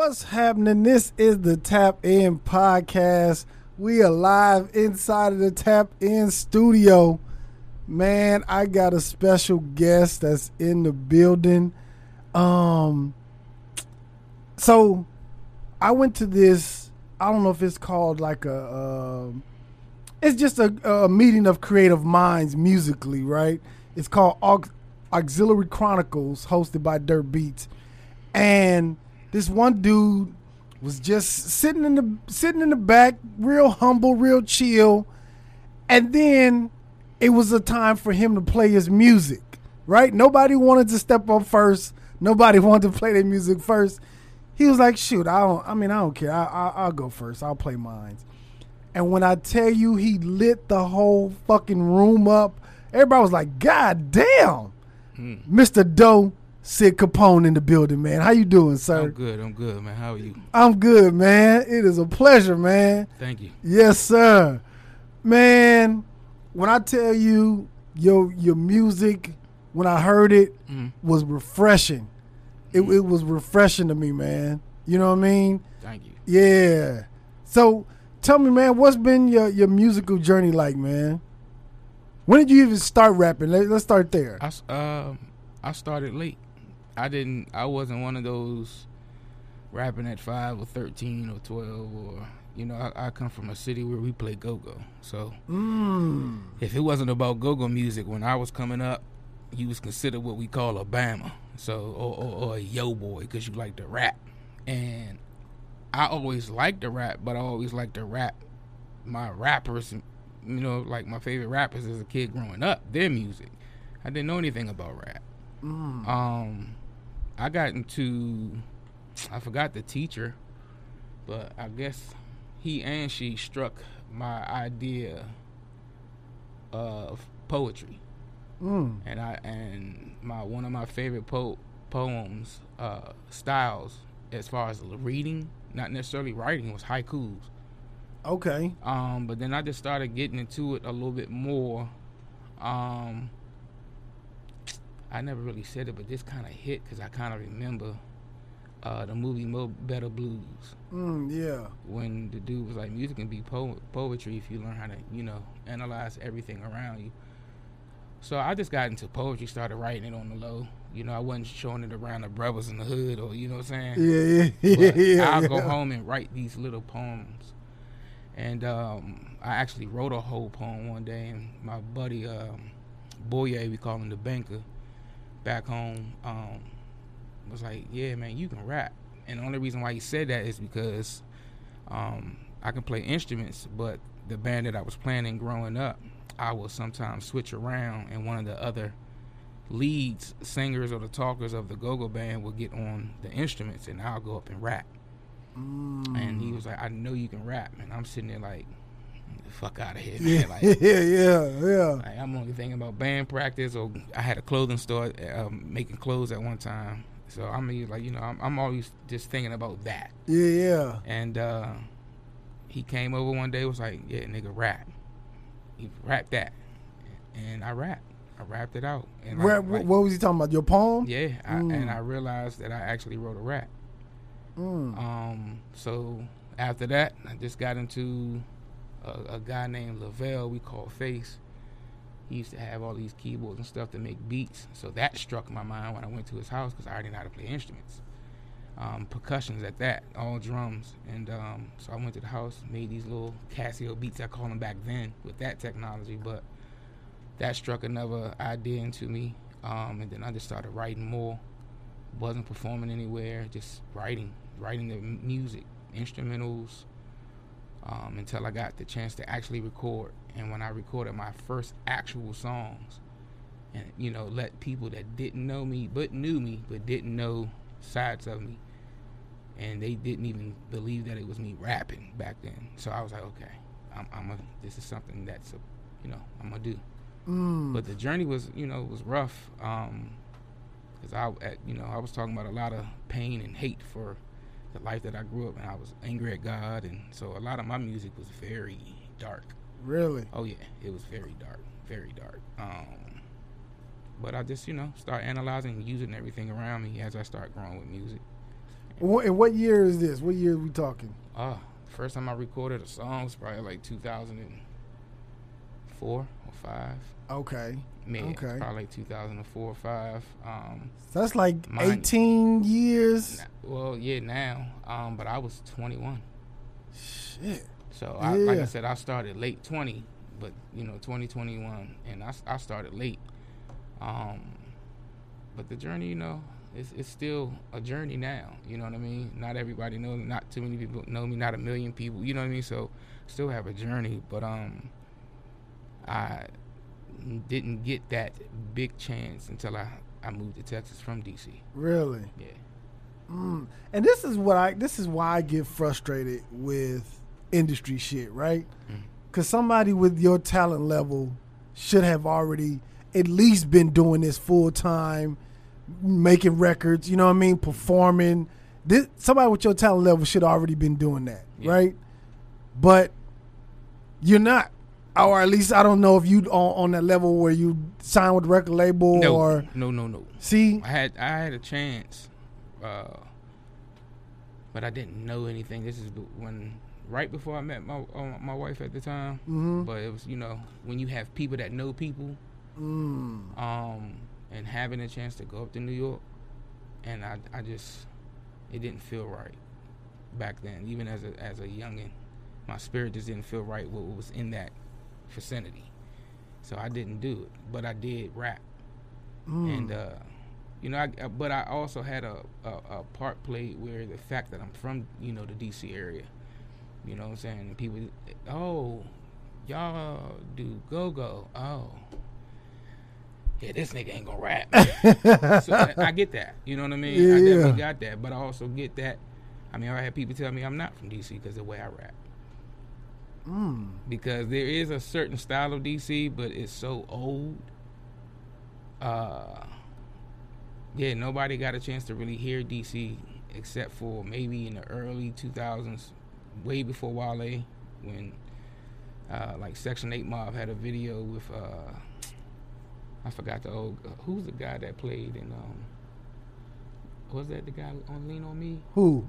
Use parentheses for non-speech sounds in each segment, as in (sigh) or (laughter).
What's happening? This is the Tap In podcast. We are live inside of the Tap In studio. Man, I got a special guest that's in the building. Um so I went to this I don't know if it's called like a um it's just a, a meeting of creative minds musically, right? It's called Aux- Auxiliary Chronicles, hosted by Dirt Beats. And this one dude was just sitting in the sitting in the back, real humble, real chill. And then it was a time for him to play his music, right? Nobody wanted to step up first. Nobody (laughs) wanted to play their music first. He was like, "Shoot, I don't. I mean, I don't care. I, I, I'll go first. I'll play mine." And when I tell you, he lit the whole fucking room up. Everybody was like, "God damn, hmm. Mr. Doe." Sid Capone in the building, man. How you doing, sir? I'm good. I'm good, man. How are you? I'm good, man. It is a pleasure, man. Thank you. Yes, sir. Man, when I tell you your your music, when I heard it, Mm. was refreshing. It, it was refreshing to me, man. You know what I mean? Thank you. Yeah. So tell me, man, what's been your, your musical journey like, man? When did you even start rapping? Let, let's start there. I um I started late. I didn't. I wasn't one of those rapping at five or thirteen or twelve or you know. I, I come from a city where we play go go. So Mm. if it wasn't about go go music when I was coming up, you was considered what we call a bama. So or, or, or a yo boy because you like to rap. And I always liked to rap, but I always liked to rap my rappers. You know, like my favorite rappers as a kid growing up, their music. I didn't know anything about rap. Mm. Um, I got into, I forgot the teacher, but I guess he and she struck my idea of poetry, Mm. and I and my one of my favorite po- poems uh, styles as far as reading, not necessarily writing, was haikus. Okay. Um, but then I just started getting into it a little bit more. Um, I never really said it, but this kind of hit because I kind of remember uh, the movie Mo Better Blues Mm, yeah. when the dude was like, music can be po- poetry if you learn how to, you know, analyze everything around you. So I just got into poetry, started writing it on the low. You know, I wasn't showing it around the brothers in the hood or, you know what I'm saying? Yeah, yeah, (laughs) yeah, yeah. I'll yeah. go home and write these little poems. And um, I actually wrote a whole poem one day, and my buddy um, Boye, we call him the banker, back home, um, was like, "Yeah, man, you can rap." And the only reason why he said that is because um, I can play instruments, but the band that I was playing in growing up, I will sometimes switch around, and one of the other leads, singers, or the talkers of the go-go band will get on the instruments, and I'll go up and rap. Mm. And he was like, "I know you can rap," and I'm sitting there like, "Fuck out of here, Yeah, man!" Like, (laughs) yeah, yeah, yeah. like, I'm only thinking about band practice, or I had a clothing store um, making clothes at one time. So I'm like, you know, I'm, I'm always just thinking about that. Yeah, yeah. And uh, he came over one day, was like, "Yeah, nigga, rap." He rapped that, and I rapped. I rapped it out. And like- like- what was he talking about? Your poem? yeah, I, Mm. and I realized that I actually wrote a rap. Mm. Um, so after that, I just got into a, a guy named Lavelle. We call Face. He used to have all these keyboards and stuff to make beats. So that struck my mind when I went to his house because I already know how to play instruments. Um, percussions at that, all drums. And um, so I went to the house, made these little Casio beats. I call them back then with that technology, but that struck another idea into me. Um, and then I just started writing more. Wasn't performing anywhere, just writing, writing the music, instrumentals, um, until I got the chance to actually record. And when I recorded my first actual songs, and you know, let people that didn't know me but knew me but didn't know sides of me, and they didn't even believe that it was me rapping back then. So I was like, okay, I'm, I'm a, this is something that's a, you know, I'm gonna do. Mm. But the journey was, you know, was rough. Um, cause I, at, you know, I was talking about a lot of pain and hate for the life that I grew up, and I was angry at God, and so a lot of my music was very dark. Really? Oh yeah, it was very dark, very dark. Um, but I just, you know, start analyzing and using everything around me as I start growing with music, And what, and what year is this? What year are we talking? Uh, first time I recorded a song was probably like 2004 or five. Okay. Okay. probably like 2004 or five. Um, So that's like Mine- 18 years. well, yeah, now. Um, but I was 21. Shit. So I, like I said, I started late 20, but you know 2021, and I, I started late. Um, but the journey, you know, it's it's still a journey now. You know what I mean? Not everybody knows. me, Not too many people know me. Not a million people. You know what I mean? So still have a journey, but um, I didn't get that big chance until I I moved to Texas from DC. Really? Yeah. Mm. And this is what I this is why I get frustrated with industry shit, right? Mm. Cuz somebody with your talent level should have already at least been doing this full time, making records, you know what I mean, performing. This somebody with your talent level should already been doing that, Yeah. right? But you're not. Or at least I don't know if you on, on that level where you sign with the record label No, or no, no, no. see I had I had a chance, uh, but I didn't know anything. This is when right before I met my uh, my wife at the time. Mhm. But it was you know when you have people that know people, Mm. um, and having a chance to go up to New York, and I I just it didn't feel right back then. Even as a as a youngin, my spirit just didn't feel right. What was in that vicinity, so I didn't do it. But I did rap Mm. and uh, you know, I, uh, but I also had a, a, a part played where the fact that I'm from, you know, the D.C. area, you know what I'm saying? And people, oh, y'all do go go, oh, yeah, this nigga ain't gonna rap. (laughs) so I, I get that, you know what I mean? I Yeah. definitely got that, but I also get that. I mean, I had people tell me I'm not from D.C. because the way I rap. Mm. because there is a certain style of DC, but it's so old. Uh, yeah, nobody got a chance to really hear DC except for maybe in the early 2000s, way before Wale, when uh, like Section 8 Mob had a video with uh, I forgot the old who's the guy that played in um was that the guy on Lean on Me? Who?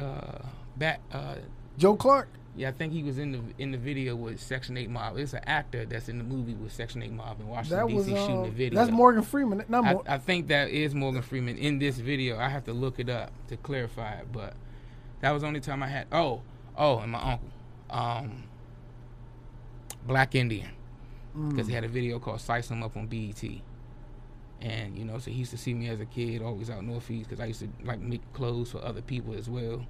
Uh, Bat uh, Joe Clark? Yeah, I think he was in the in the video with Section Eight Mob. It's an actor that's in the movie with Section Eight Mob in Washington D.C. shooting uh, the video. that's Morgan Freeman. Not I, Mor- I think that is Morgan Freeman in this video. I have to look it up to clarify it, but that was the only time I had. Oh, oh, and my uncle, um, Black Indian, because Mm. he had a video called "Size Him Up" on BET. And you know, so he used to see me as a kid, always out northeast, because I used to like make clothes for other people as well.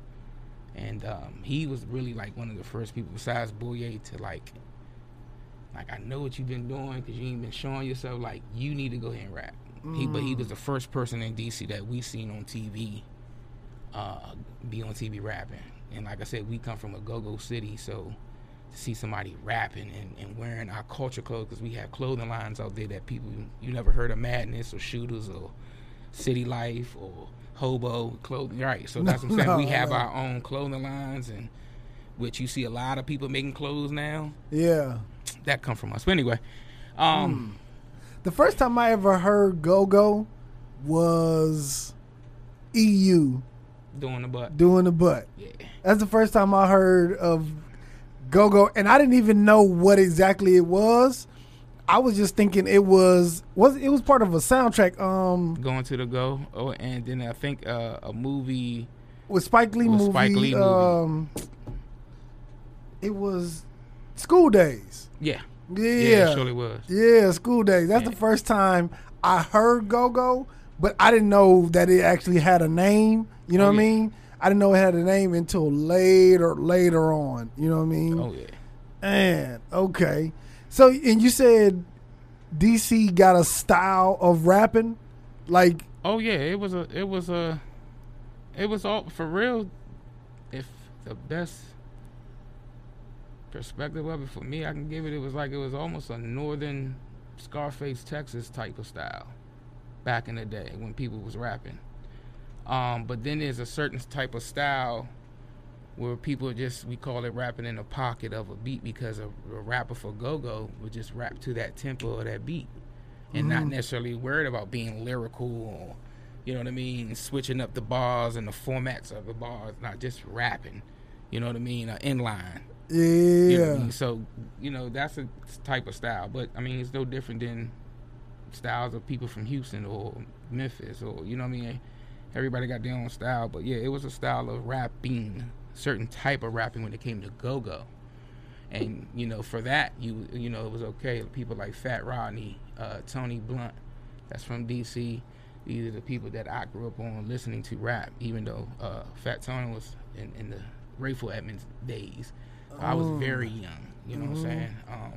And um, he was really like one of the first people, besides Boye, to like, like I know what you've been doing because you ain't been showing yourself. Like you need to go ahead and rap. He, but he was the first person in DC that we seen on TV, uh, be on TV rapping. And like I said, we come from a go-go city, so to see somebody rapping and, and wearing our culture clothes because we have clothing lines out there that people you never heard of Madness or Shooters or City Life or Hobo clothing. Right. So (laughs) that's what I'm saying. we have no. our own clothing lines and which you see a lot of people making clothes now. yeah. That come from us. But anyway, um, The first time I ever heard Go Go was EU doing the butt. doing the butt. Yeah. That's the first time I heard of Go Go, and I didn't even know what exactly it was. I was just thinking it was was it was part of a soundtrack. Um, Going to the go. Oh, and then I think uh, a movie. with Spike Lee With movie. Spike Lee movie. Um, it was School Daze. Yeah. Yeah, Yeah, it surely was. Yeah, School Daze. That's the first time I heard Go Go, but I didn't know that it actually had a name. You know Oh, what I mean? I didn't know it had a name until later, later on. You know what I mean? Oh yeah. Man, okay. So, and you said DC got a style of rapping, like Oh yeah. It was a. It was a. It was all for real. If the best perspective of it for me, I can give it. It was like it was almost a northern Scarface, Texas type of style back in the day when people was rapping. Um, but then there's a certain type of style where people just we call it rapping in the pocket of a beat because a, a rapper for go-go would just rap to that tempo of that beat and not necessarily worried about being lyrical or You know what I mean? Switching up the bars and the formats of the bars, not just rapping. You know what I mean? Uh, inline. Yeah. You know I mean? So, you know, that's a type of style. But I mean, it's no different than styles of people from Houston or Memphis or you know what I mean. Everybody got their own style, but yeah, it was a style of rapping, certain type of rapping when it came to go go. And you know, for that, you you know, it was okay. People like Fat Rodney, uh, Tony Blunt, that's from DC. These are the people that I grew up on listening to rap. Even though uh, Fat Tony was in, in the Rayful Edmond's days, I was Oh. very young. You know what I'm saying? Um,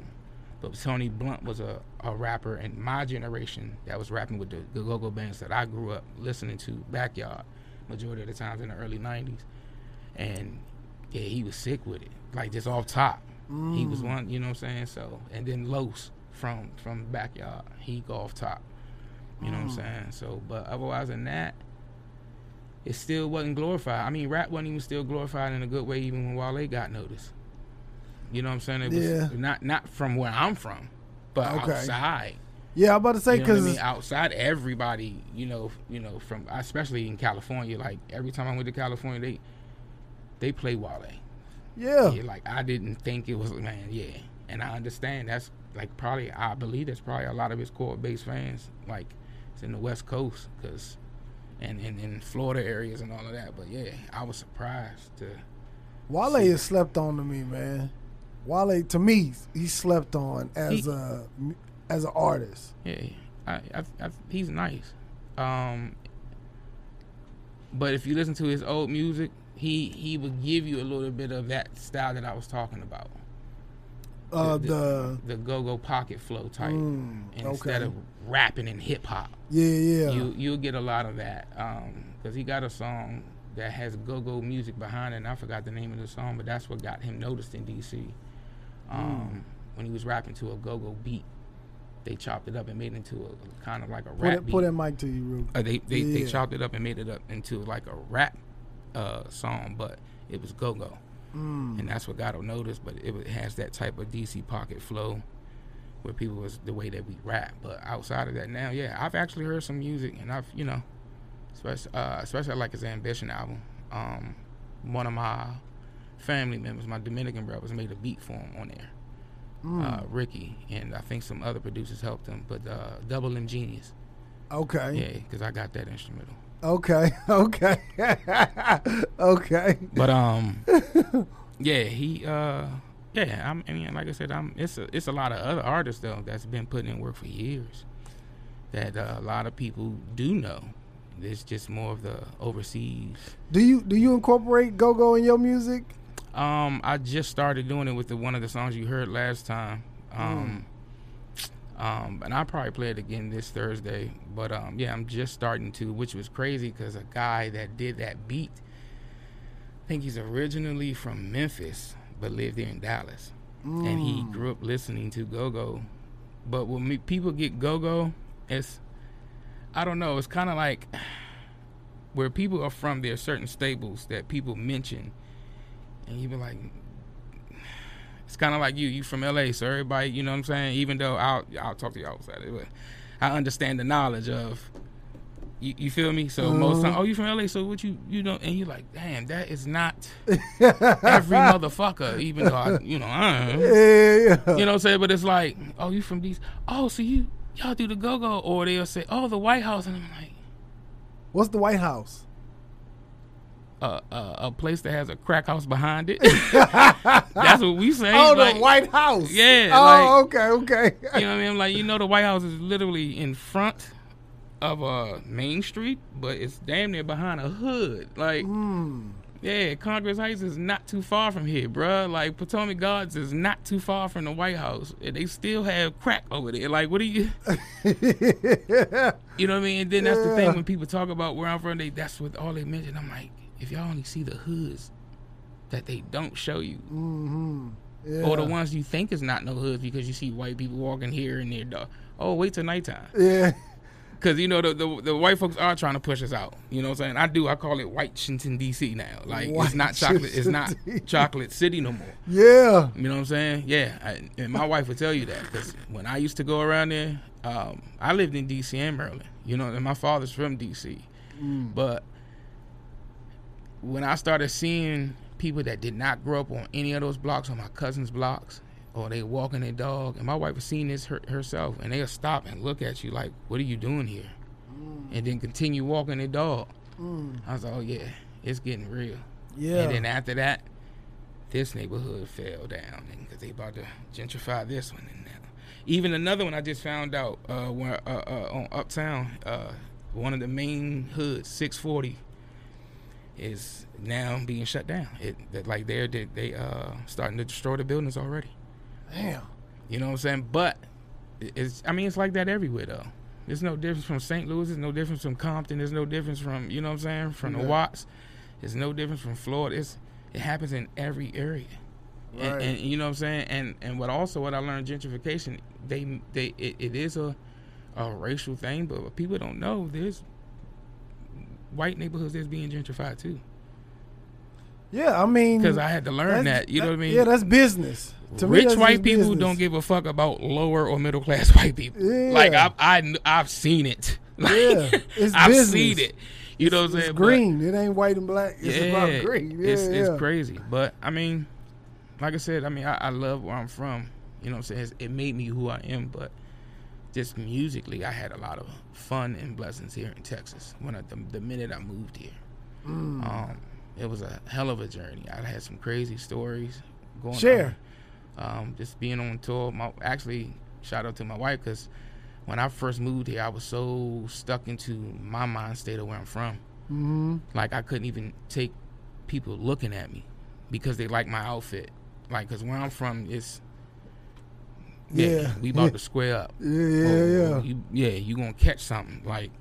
but Tony Blunt was a, a rapper in my generation that was rapping with the, the go-go bands that I grew up listening to backyard majority of the times in the early 90s. And yeah, he was sick with it. Like just off top. He was mm. one, you know what I'm saying? So and then Los from from backyard, he go off top. You know what I'm mm. saying? So but otherwise than that, it still wasn't glorified. I mean, rap wasn't even still glorified in a good way even when Wale got noticed. You know what I'm saying? It was Yeah. not not from where I'm from, but Okay. outside. Yeah, I'm about to say You know I because mean? Outside, everybody, you know, you know, from especially in California, like every time I went to California, they they play Wale. yeah, Yeah, like I didn't think it was man, yeah. And I understand that's like probably I believe that's probably a lot of his core base fans, like it's in the West Coast, cause and and in Florida areas and all of that. But yeah, I was surprised to Wale is slept on to me, man. Wale to me, he slept on as He- a as an artist. Yeah, I, I, I, he's nice. Um, but if you listen to his old music, he he would give you a little bit of that style that I was talking about. Uh, the, the, the go-go pocket flow type, Mm, instead okay. of rapping and hip hop. yeah, yeah, You you'll get a lot of that because he got a song that has go-go music behind it. and I forgot the name of the song, but that's what got him noticed in DC. Um, When he was rapping to a go-go beat, they chopped it up and made it into a kind of like a put rap it, put that mic to you, Ruben. Uh, they they, they Yeah. chopped it up and made it up into like a rap uh, song, but it was go-go, Mm. and that's what got him noticed. But it, was- has that type of DC pocket flow. Where people was the way that we rap, but outside of that, now, yeah, I've actually heard some music, and I've, you know, especially, uh, especially I like his Ambition album. Um, one of my family members, my Dominican brothers, made a beat for him on there. Mm. Uh, Ricky, and I think some other producers helped him, but uh, Double M Genius, Okay, yeah, because I got that instrumental. Okay, (laughs) okay, okay. But um, yeah, he uh, yeah. I'm, I mean, like I said, I'm. It's a it's a lot of other artists though that's been putting in work for years. That uh, a lot of people do know. It's just more of the overseas. Do you do you incorporate go go in your music? Um, I just started doing it with the one of the songs you heard last time. Um, um, and I'll probably play it again this Thursday. But um, yeah, I'm just starting to, which was crazy because a guy that did that beat, I think he's originally from Memphis but lived here in Dallas, and he Mm. grew up listening to go go. But when me, people get go go, it's I don't know. It's kind of like where people are from. There are certain staples that people mention, and you be like, it's kind of like you. You from LA, so everybody, you know what I'm saying. Even though I'll I'll talk to y'all outside it, but I understand the knowledge of. You, you feel me? So most mm-hmm. time, oh, you from LA? So what you you know? And you're like, damn, that is not (laughs) every motherfucker. Even though I, you know, I am. Yeah, yeah. You know what I'm saying? But it's like, oh, you from these? Oh, so you y'all do the go go, or they'll say, oh, the White House, and I'm like, What's the White House? Uh, uh, a place that has a crack house behind it. (laughs) That's what we say. Oh, like, the White House. Yeah, Oh, okay, okay. You know what I mean? Like you know, the White House is literally in front of uh Main Street, but it's damn near behind a hood. Like, Hmm. yeah, Congress Heights is not too far from here, bruh. Like Potomac Gardens is not too far from the White House, and they still have crack over there. Like, what do you? (laughs) You know what I mean? And then that's the thing when people talk about where I'm from, they that's what all they mention. I'm like, if y'all only see the hoods that they don't show you, hmm Yeah. or the ones you think is not no hoods because you see white people walking here and there. Oh, wait till nighttime. Yeah. (laughs) Because, you know, the, the the white folks are trying to push us out. You know what I'm saying? I do. I call it Washington, D.C. now. Like, it's not chocolate. It's not (laughs) chocolate city no more. Yeah. You know what I'm saying? Yeah. I, and my wife would tell you that because when I used to go around there, um, I lived in D.C. and Maryland. You know, and my father's from D.C. Mm. But when I started seeing people that did not grow up on any of those blocks, on my cousin's blocks, or they walking their dog, and my wife was seeing this her, herself, and they'll stop and look at you like, "What are you doing here?" And then continue walking their dog. Mm. I was like, "Oh yeah, it's getting real." Yeah. And then after that, this neighborhood fell down because they about to gentrify this one. And that. even another one I just found out uh, where, uh, uh, on Uptown, uh, one of the main hoods, 640, is now being shut down. It that like they're they, they uh starting to destroy the buildings already. Damn. You know what I'm saying? But it's I mean it's like that everywhere though. There's no difference from St. Louis. There's no difference from Compton. There's no difference from you know what I'm saying from the Watts. There's no difference from Florida. It's it happens in every area. And, Right. and you know what I'm saying? And and what also what I learned gentrification they they it, it is a a racial thing, but what people don't know there's white neighborhoods that's being gentrified too. Yeah, I mean, Because I had to learn that. You know what I mean? Yeah, that's business. To me, Rich that's white people business. don't give a fuck about lower or middle class (laughs) white people. Yeah. Like I, I, I've seen it. (laughs) Like, Yeah, it's (laughs) I've business. seen it. You know what I'm It's saying? But- green. it ain't white and black. It's yeah, about green. Yeah, it's, yeah. it's crazy. But I mean, like I said, I mean, I, I love where I'm from. You know what I'm saying? It's, it made me who I am, but just musically, I had a lot of fun and blessings here in Texas. When I, the, the minute I moved here, Mm. um, it was a hell of a journey. I had some crazy stories going. Share. On. Um, just being on tour. My actually, shout out to my wife because when I first moved here, I was so stuck into my mind state of where I'm from. Mm-hmm. Like I couldn't even take people looking at me because they like my outfit. Like, cause where I'm from, it's yeah, Yeah. we about to square up. Yeah, yeah, or yeah. Oh, You, yeah, you gonna catch something like,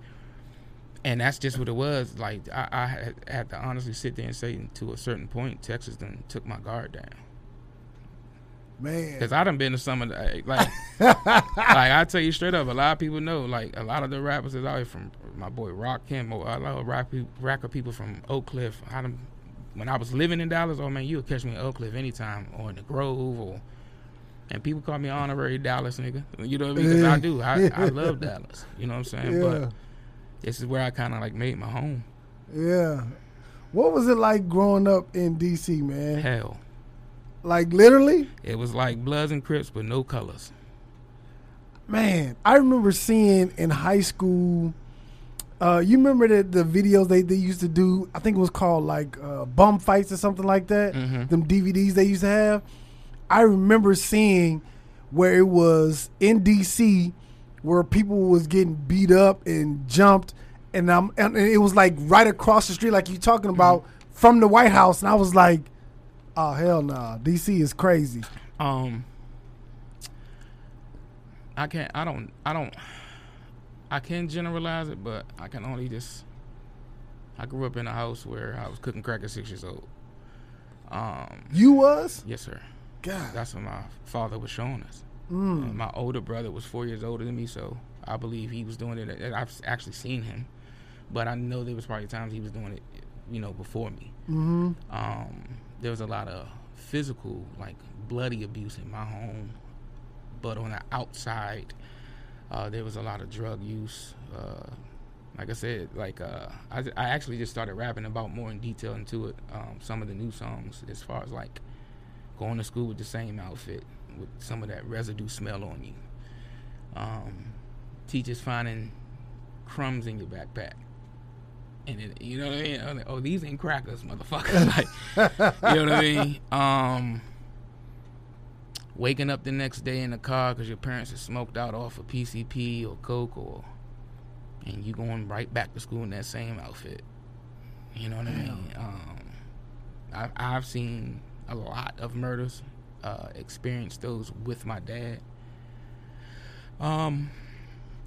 and that's just what it was. Like I, I had, had to honestly sit there and say, to a certain point, Texas then took my guard down. Man. Cause I done been to some of the like, (laughs) like I tell you straight up, a lot of people know. Like a lot of the rappers is out here from my boy Rock Kim, or a lot of rap pe- rapper people from Oak Cliff. I done, when I was living in Dallas, oh man, you would catch me in Oak Cliff anytime, or in the Grove, or and people call me honorary Dallas nigga. You know what I mean? Because I do. I, I love Dallas. You know what I'm saying? yeah. But this is where I kind of like made my home. yeah. What was it like growing up in DC, man? Hell, Like literally? it was like Bloods and Crips, but no colors. Man, I remember seeing in high school. Uh, you remember the, the videos they, they used to do? I think it was called like uh, bum fights or something like that. Mhm. Them DVDs they used to have. I remember seeing where it was in DC where people was getting beat up and jumped, and um, and it was like right across the street, like you talking about from the White House, and I was like, oh hell nah, DC is crazy. Um, I can't. I don't. I don't. I can generalize it, but I can only just. I grew up in a house where I was cooking crack at six years old. Um, You was yes, sir. God. That's what my father was showing us. Mm. My older brother was four years older than me, so I believe he was doing it. I've actually seen him, but I know there was probably times he was doing it, you know, before me. Mm-hmm. Um, there was a lot of physical, like bloody abuse in my home, but on the outside, uh, there was a lot of drug use. Uh, like I said, like uh, I, I actually just started rapping about more in detail into it. Um, some of the new songs, as far as like going to school with the same outfit, with some of that residue smell on you. Um, teachers finding crumbs in your backpack. And it, you know what I mean? Oh, these ain't crackers, motherfucker. (laughs) like, you know what I mean? Um, waking up the next day in the car because your parents have smoked out off of PCP or coke, or and you going right back to school in that same outfit. You know what I mean? Um, I, I've seen a lot of murders, uh, experienced those with my dad. Um,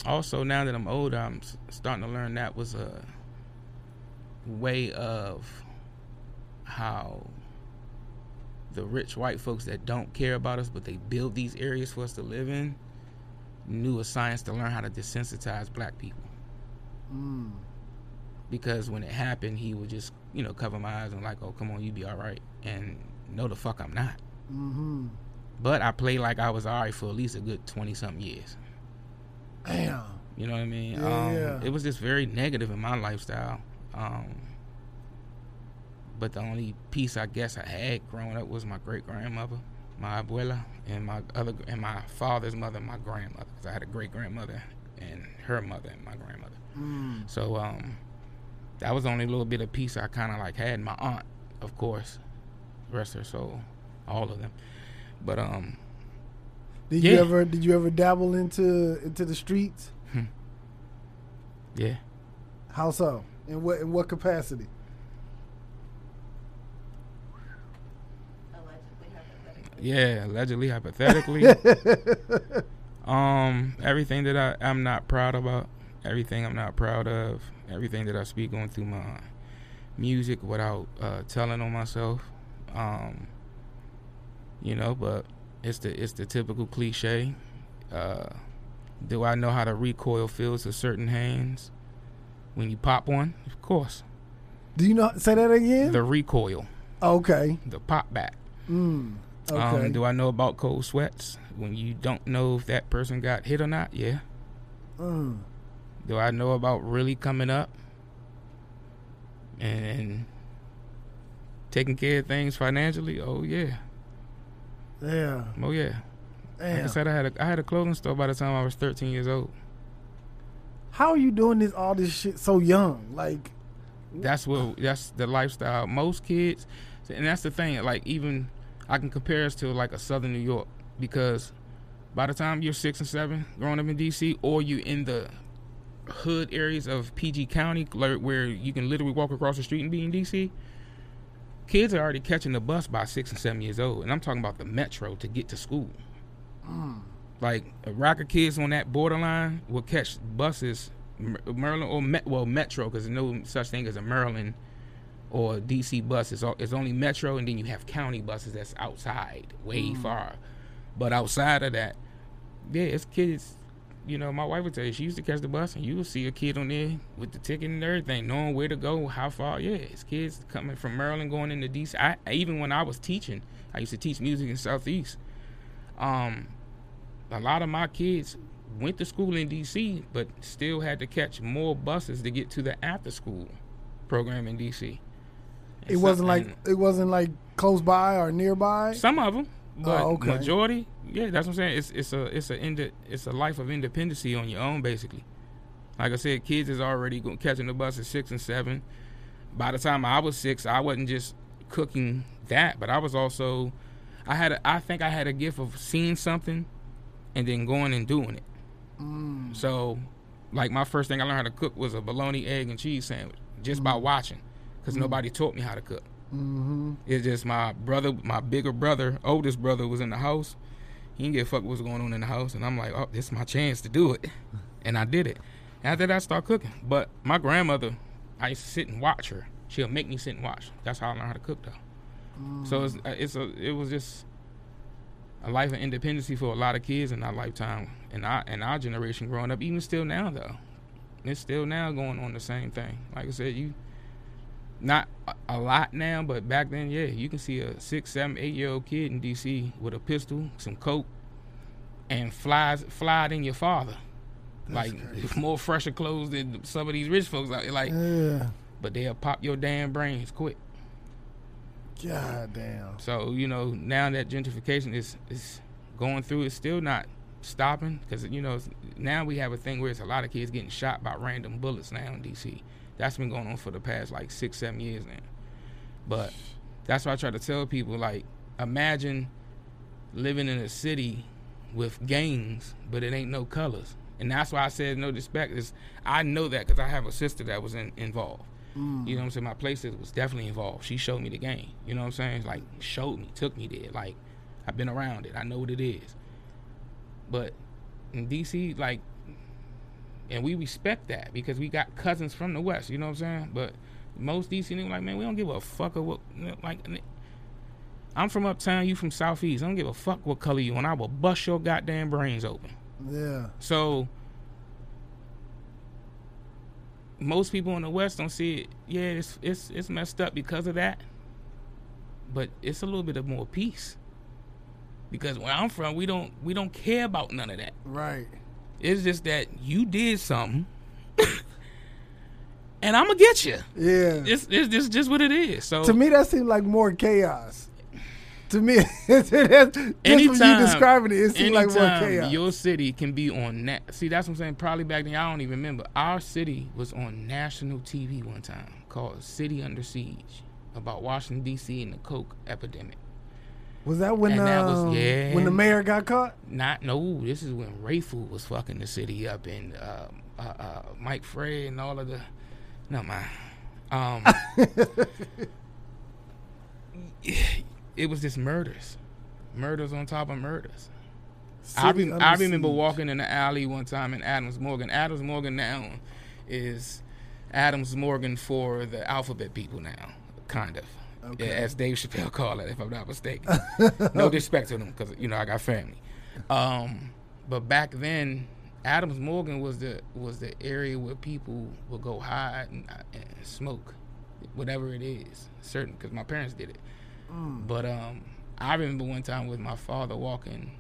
also, now that I'm older, I'm starting to learn that was a way of how the rich white folks that don't care about us, but they build these areas for us to live in, knew a science to learn how to desensitize black people. Mm. Because when it happened, he would just, you know, cover my eyes and like, oh, come on, you be all right. And no, the fuck, I'm not. Mm-hmm. But I played like I was all right for at least a good 20 something years. Damn. You know what I mean? Yeah, um. It was just very negative in my lifestyle. Um, but the only piece I guess I had growing up was my great grandmother, my abuela, and my other and my father's mother, my grandmother. Because I had a great grandmother and her mother and my grandmother. Mm. So um, that was the only little bit of peace I kind of like had. My aunt, of course, rest her soul, all of them. But um, Did you ever did you ever dabble into into the streets? yeah, How so? In what in what capacity? yeah. Allegedly, hypothetically, (laughs) um, everything that I I'm not proud about, everything I'm not proud of, everything that I speak on through my music without uh, telling on myself. Um, you know, but it's the it's the typical cliche. Uh, do I know how the recoil feels to certain hands when you pop one? Of course. Do you know? Say that again. The recoil, okay. the pop back. Mm. Okay. Um, do I know about cold sweats when you don't know if that person got hit or not? Yeah. Mm. Do I know about really coming up and taking care of things financially? Oh yeah. Yeah. Oh yeah. Like I said, I had a I had a clothing store by the time I was 13 years old. How are you doing this all this shit so young? Like, That's what that's the lifestyle. Most kids, and that's the thing. Like even I can compare us to like a Southern New York because by the time you're six and seven, growing up in DC, or you in the hood areas of PG County, where you can literally walk across the street and be in DC. Kids are already catching the bus by six and seven years old, and I'm talking about the metro to get to school. Mm. Like a rack of kids on that borderline will catch buses, Maryland or Met, well Metro, because there's no such thing as a Maryland or DC bus. It's, all, it's only Metro, and then you have county buses that's outside, way mm. far. But outside of that, yeah, it's kids. You know, my wife would tell you she used to catch the bus, and you would see a kid on there with the ticket and everything, knowing where to go, how far. Yeah, it's kids coming from Maryland going into DC. I even when I was teaching, I used to teach music in Southeast. Um, a lot of my kids went to school in DC, but still had to catch more buses to get to the after school program in DC. it wasn't like it wasn't like close by or nearby. some of them, but Oh, okay. majority, yeah, that's what I'm saying. It's it's a it's a it's a life of independency on your own, basically. Like I said, kids is already go- catching the bus at six and seven. By the time I was six, I wasn't just cooking that, but I was also, I had a, I think I had a gift of seeing something, and then going and doing it. Mm. So, like my first thing I learned how to cook was a bologna, egg, and cheese sandwich, just by watching, because nobody taught me how to cook. Mm-hmm. It's just my brother, my bigger brother, oldest brother, was in the house. He didn't give a fuck what's going on in the house, and I'm like, oh, this is my chance to do it, (laughs) and I did it. After that, I started cooking. But my grandmother, I used to sit and watch her. She'll make me sit and watch. That's how I learned how to cook, though. So it's uh, it's a it was just a life of independency for a lot of kids in our lifetime, and our and our generation growing up. Even still now, though, it's still now going on the same thing. Like I said, you not a, lot now, but back then, yeah, you can see a six, seven, eight year old kid in D.C. with a pistol, some coke, and flies fly in your father. That's like crazy. (laughs) more fresher clothes than some of these rich folks out there. Like, Yeah. but they'll pop your damn brains quick. God damn. So you know now that gentrification is is going through, it's still not stopping because you know now we have a thing where it's a lot of kids getting shot by random bullets now in DC. That's been going on for the past like six, seven years now. But that's why I try to tell people like, imagine living in a city with gangs, but it ain't no colors. And that's why I said no disrespect. Is I know that because I have a sister that was in, involved. Mm. You know what I'm saying? My places was definitely involved. She showed me the game. You know what I'm saying? Like showed me, took me there. Like I've been around it. I know what it is. But in DC, like, and we respect that because we got cousins from the West. You know what I'm saying? But most DC niggas like, man, we don't give a fuck of what. Like, I'm from uptown. You from southeast. I don't give a fuck what color you. And I will bust your goddamn brains open. Yeah. So most people in the West don't see it. Yeah, it's it's it's messed up because of that. But it's a little bit of more peace. Because where I'm from, we don't we don't care about none of that. Right. It's just that you did something, (coughs) and I'm gonna get you. Yeah. It's it's just just what it is. So to me, that seemed like more chaos. To me, (laughs) just from you describing it, it seemed like more chaos. your city can be on na- see that's what I'm saying. Probably back then I don't even remember. Our city was on national TV one time called "City Under Siege" about Washington D.C. and the coke epidemic. Was that when And that was- um, yeah. when the mayor got caught? Not no. This is when Rayful was fucking the city up and uh, uh, uh, Mike Frey and all of the. No man. Um, (laughs) it was just murders, murders on top of murders. I, City under I remember walking in the alley one time in Adams Morgan. Adams Morgan now is Adams Morgan for the alphabet people now, kind of. Okay. As Dave Chappelle (laughs) called it, if I'm not mistaken. (laughs) no disrespect to them, because you know I got family. Um, but back then, Adams Morgan was the was the area where people would go hide and, and smoke, whatever it is. Certain, because my parents did it. Mm. But um, I remember one time with my father walking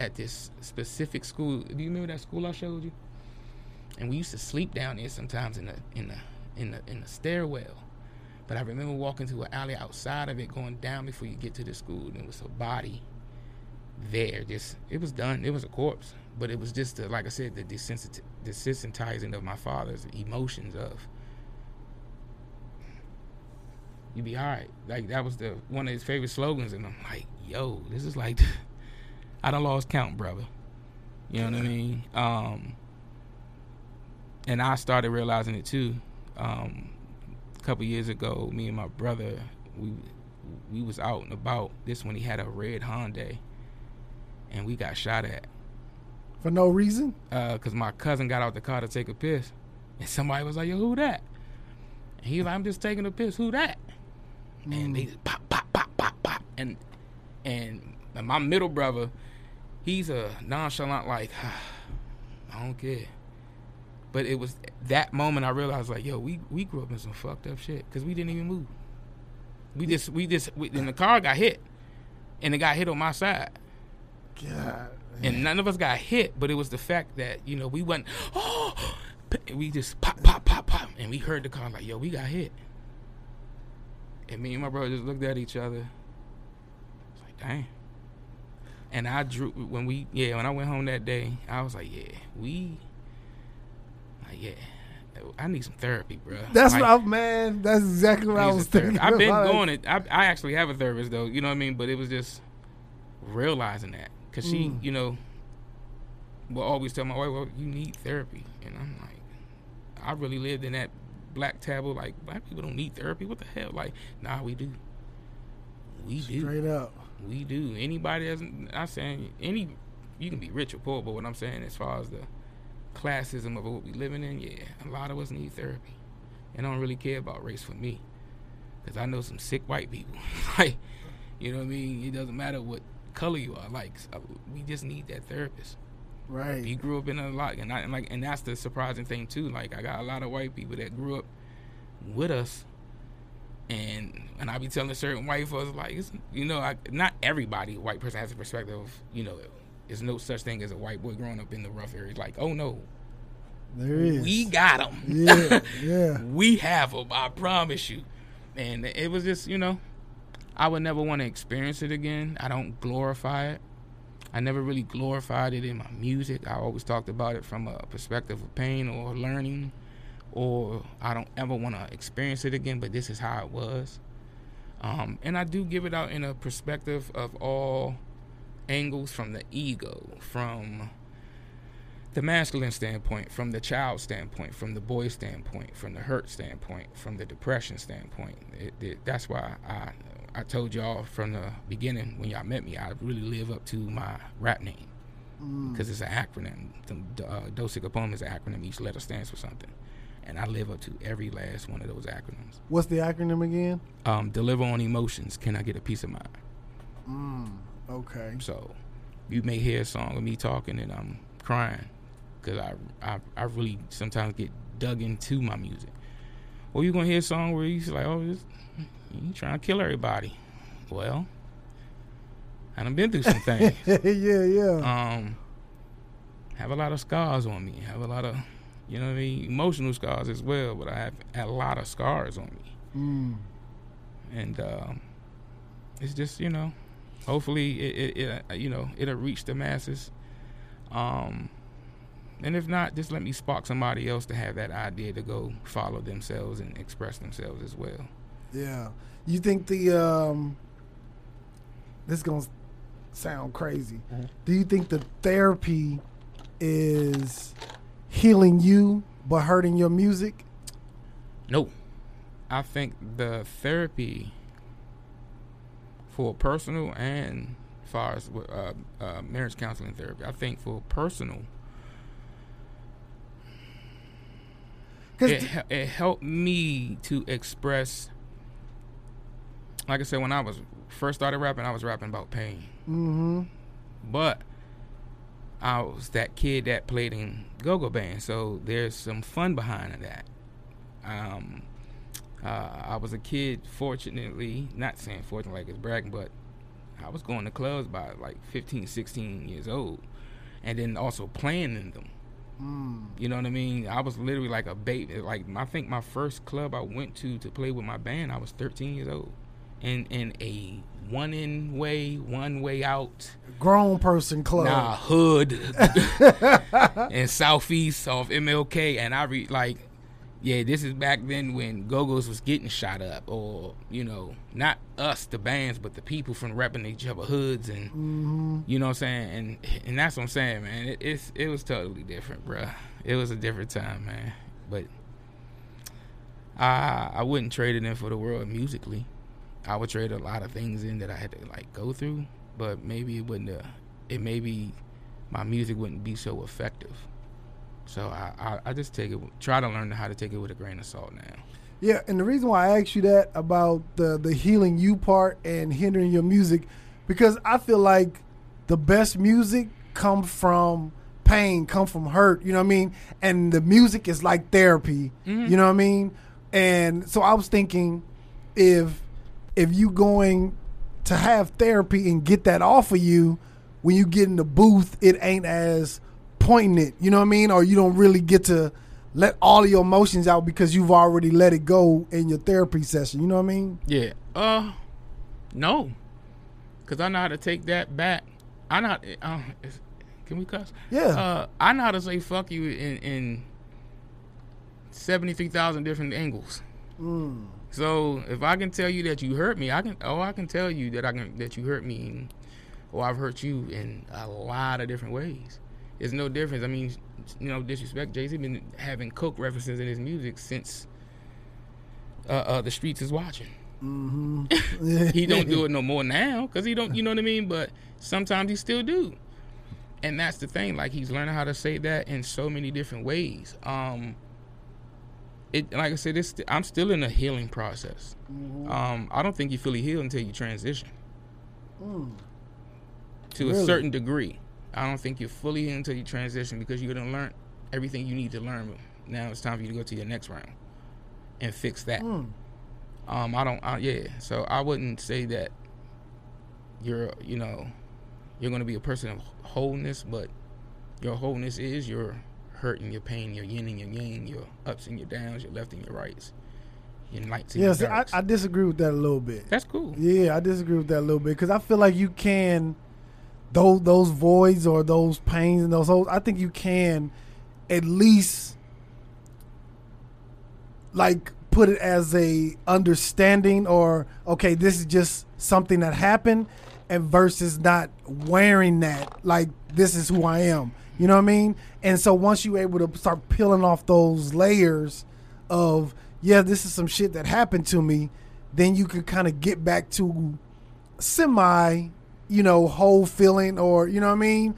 at this specific school. Do you remember that school I showed you? And we used to sleep down there sometimes in the in the in the in the stairwell. But I remember walking to an alley outside of it, going down before you get to the school, and it was a body there. Just it was done. It was a corpse, but it was just the, like I said, the desensit- desensitizing of my father's emotions of you be all right. Like that was the one of his favorite slogans, and I'm like, yo, this is like, (laughs) I done lost count, brother. You know what I mean? Um, and I started realizing it too. Um, a couple years ago, me and my brother, we we was out and about. This when he had a red Hyundai, and we got shot at For no reason? Uh, because my cousin got out the car to take a piss, and somebody was like, "Yo, who that?" And he was like, "I'm just taking a piss. Who that?" And they just pop, pop, pop, pop, pop, and and my middle brother, he's a nonchalant like, (sighs) I don't care. But it was that moment I realized like, yo, we we grew up in some fucked up shit because we didn't even move. We just we just we, and the car got hit, and it got hit on my side God. and none of us got hit, but it was the fact that you know we went, (gasps) oh, we just pop, pop, pop, pop, and we heard the car like, yo, we got hit, and me and my brother just looked at each other. It's like, dang. And I drew when we yeah when I went home that day, I was like, yeah, we, yeah, I need some therapy, bro. That's like, what I'm, man. That's exactly what I was thinking. I've been going it. I, I actually have a therapist though. You know what I mean? But it was just realizing that because she, Mm. you know, will always tell my wife, "Well, you need therapy," and I'm like, I really lived in that black taboo. Like black people don't need therapy. What the hell? Like, nah, we do. We do. Straight up. We do. Anybody that's I'm saying any you can be rich or poor, but what I'm saying as far as the classism of what we living in, yeah, a lot of us need therapy. And I don't really care about race for me. Cause I know some sick white people. (laughs) like, you know what I mean? It doesn't matter what color you are. Like, uh, we just need that therapist. Right. you grew up in a lot, and, I, and like, and that's the surprising thing too. Like, I got a lot of white people that grew up with us, and and I be telling certain white folks like, it's, you know, I, not everybody white person has a perspective of, you know, there's no such thing as a white boy growing up in the rough areas. Like, oh no, There is. we got them. yeah. (laughs) Yeah. we have them. I promise you. And it was just, you know, I would never want to experience it again. I don't glorify it. I never really glorified it in my music. I always talked about it from a perspective of pain or learning, or I don't ever want to experience it again. But this is how it was. Um, and I do give it out in a perspective of all angles from the ego, from the masculine standpoint, from the child standpoint, from the boy standpoint, from the hurt standpoint, from the depression standpoint. It, it, that's why I I told y'all from the beginning when y'all met me, I really live up to my rap name Mm. because it's an acronym. The uh, Dosic is an acronym. Each letter stands for something, and I live up to every last one of those acronyms. What's the acronym again? Um, deliver on emotions. Can I get a piece of mind? Mm. Okay. So you may hear a song of me talking and I'm crying because I, I I really sometimes get dug into my music. Or you're gonna hear a song where you're like, oh, this, you trying to kill everybody. Well, I done been through some (laughs) things. yeah. Yeah. um, have a lot of scars on me. Have a lot of, you know what I mean, emotional scars as well. But I have a lot of scars on me, Mm. and um, it's just you know, hopefully it, it, it uh, you know it'll reach the masses. Um, and if not, just let me spark somebody else to have that idea to go follow themselves and express themselves as well. Yeah. You think the um this is gonna sound crazy. Mhm. Do you think the therapy is healing you but hurting your music? No. I think the therapy for personal and far as uh, uh, marriage counseling therapy, I think for personal, it, he- it helped me to express. Like I said, when I was first started rapping, I was rapping about pain, mm-hmm. but I was that kid that played in go-go band, so there's some fun behind that. Um, uh, I was a kid, fortunately, not saying fortunate like it's bragging, but I was going to clubs by like 15, 16 years old, and then also playing in them. Mm. You know what I mean? I was literally like a baby. Like I think my first club I went to to play with my band, I was 13 years old, and in a one in way, one way out, Grown person club. nah hood (laughs) in southeast off MLK, and I read like, yeah, this is back then when Go-Go's was getting shot up, or you know, not us the bands, but the people from repping each other hoods and Mm-hmm. you know what I'm saying? And and that's what I'm saying, man. It, it's it was totally different, bruh. It was a different time, man. But I I wouldn't trade it in for the world musically. I would trade a lot of things in that I had to like go through, but maybe it wouldn't. Uh, it maybe my music wouldn't be so effective. So I, I I just take it try to learn how to take it with a grain of salt now. Yeah, and the reason why I asked you that about the the healing you part and hindering your music, because I feel like the best music come from pain, come from hurt. You know what I mean? And the music is like therapy. Mhm. You know what I mean? And so I was thinking, if if you going to have therapy and get that off of you, when you get in the booth, it ain't as poignant. You know what I mean? Or you don't really get to let all of your emotions out because you've already let it go in your therapy session. You know what I mean? Yeah. Uh, no, because I know how to take that back. I know. How, uh, can we cuss? Yeah. Uh, I know how to say fuck you in in seventy three thousand different angles. Mm. So if I can tell you that you hurt me, I can. Oh, I can tell you that I can that you hurt me, or I've hurt you in a lot of different ways. There's no difference. I mean, you know, disrespect. Jay Z been having coke references in his music since uh, uh, the streets is watching. Mm-hmm. (laughs) he don't do it no more now because he don't you know what i mean but sometimes he still do and that's the thing like he's learning how to say that in so many different ways um it like i said it's i'm still in a healing process Mhm. um i don't think you fully heal until you transition Mm. to a certain degree i don't think you're fully until you transition because you're gonna learn everything you need to learn now it's time for you to go to your next round and fix that Mm. Um, I don't. I, yeah. So I wouldn't say that you're, you know, you're going to be a person of wholeness, but your wholeness is your hurt and your pain, your yin and your yang, your ups and your downs, your left and your rights, your lights and Yeah, see, I. I disagree with that a little bit. That's cool. Yeah, I disagree with that a little bit because I feel like you can those those voids or those pains and those holes. I think you can at least like put it as a understanding or okay, this is just something that happened, and versus not wearing that like this is who I am. You know what I mean? And so once you're able to start peeling off those layers of yeah, this is some shit that happened to me, then you can kind of get back to semi, you know, whole feeling or you know what I mean?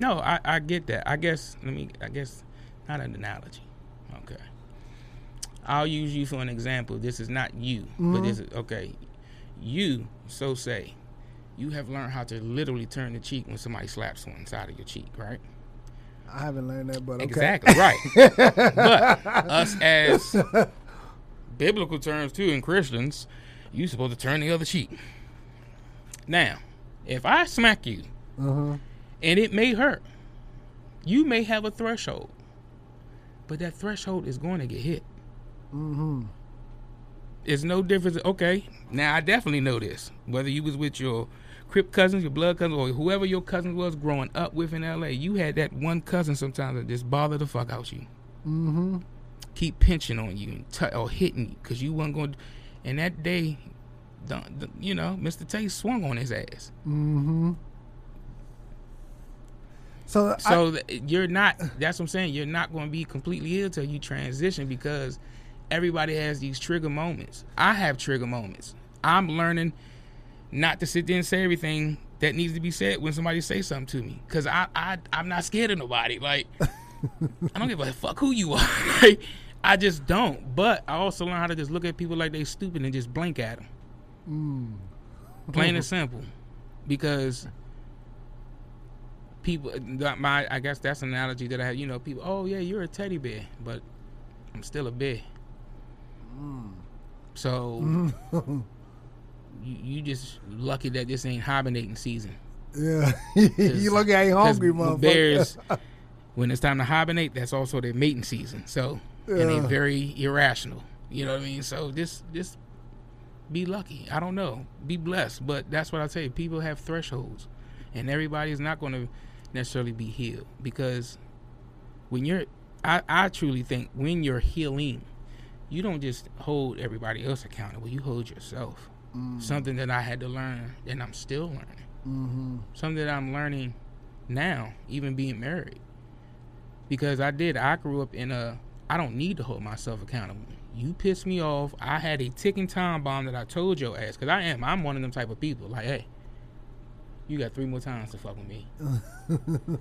No, I, I get that. I guess let me. I guess not an analogy. Okay. I'll use you for an example. This is not you, but Mhm. this is okay. You, so say, you have learned how to literally turn the cheek when somebody slaps one side of your cheek, right? I haven't learned that, but okay. Exactly right. (laughs) but us as biblical terms too, in Christians, you supposed to turn the other cheek. Now, if I smack you Uh-huh. and it may hurt, You may have a threshold, but that threshold is going to get hit. Mm-hmm. It's no difference. Okay, now I definitely know this. Whether you was with your crip cousins, your blood cousins, or whoever your cousin was growing up with in L.A., you had that one cousin sometimes that just bother the fuck out you. Mm-hmm. Keep pinching on you and t- or hitting you because you wasn't going. to And that day, you know, Mr. Tay swung on his ass. Mm-hmm. So, So th- you're not. That's what I'm saying. You're not going to be completely ill till you transition because everybody has these trigger moments. I have trigger moments. I'm learning not to sit there and say everything that needs to be said when somebody say something to me because I, I I'm not scared of nobody. Like (laughs) I don't give a fuck who you are. (laughs) like, I just don't. But I also learn how to just look at people like they stupid and just blink at them. Mm. Plain and simple, because people. My I guess that's an analogy that I have. You know, people. Oh yeah, you're a teddy bear, but I'm still a bear. Mm. So Mm. (laughs) you, you just lucky that this ain't hibernating season. yeah, (laughs) you look at you 'Cause hungry, motherfucker. Bears, (laughs) when it's time to hibernate, that's also their mating season. So and Yeah. they're very irrational. You know what I mean? So this just be lucky. I don't know. Be blessed. But that's what I say. People have thresholds, and everybody is not going to necessarily be healed because when you're, I I truly think when you're healing, you don't just hold everybody else accountable. You hold yourself. Mm. Something that I had to learn, and I'm still learning Mm-hmm. something that I'm learning now, even being married. Because I did, I grew up in a, I don't need to hold myself accountable. You pissed me off. I had a ticking time bomb that I told your ass, because I am, I'm one of them type of people. Like, hey, you got three more times to fuck with me. (laughs)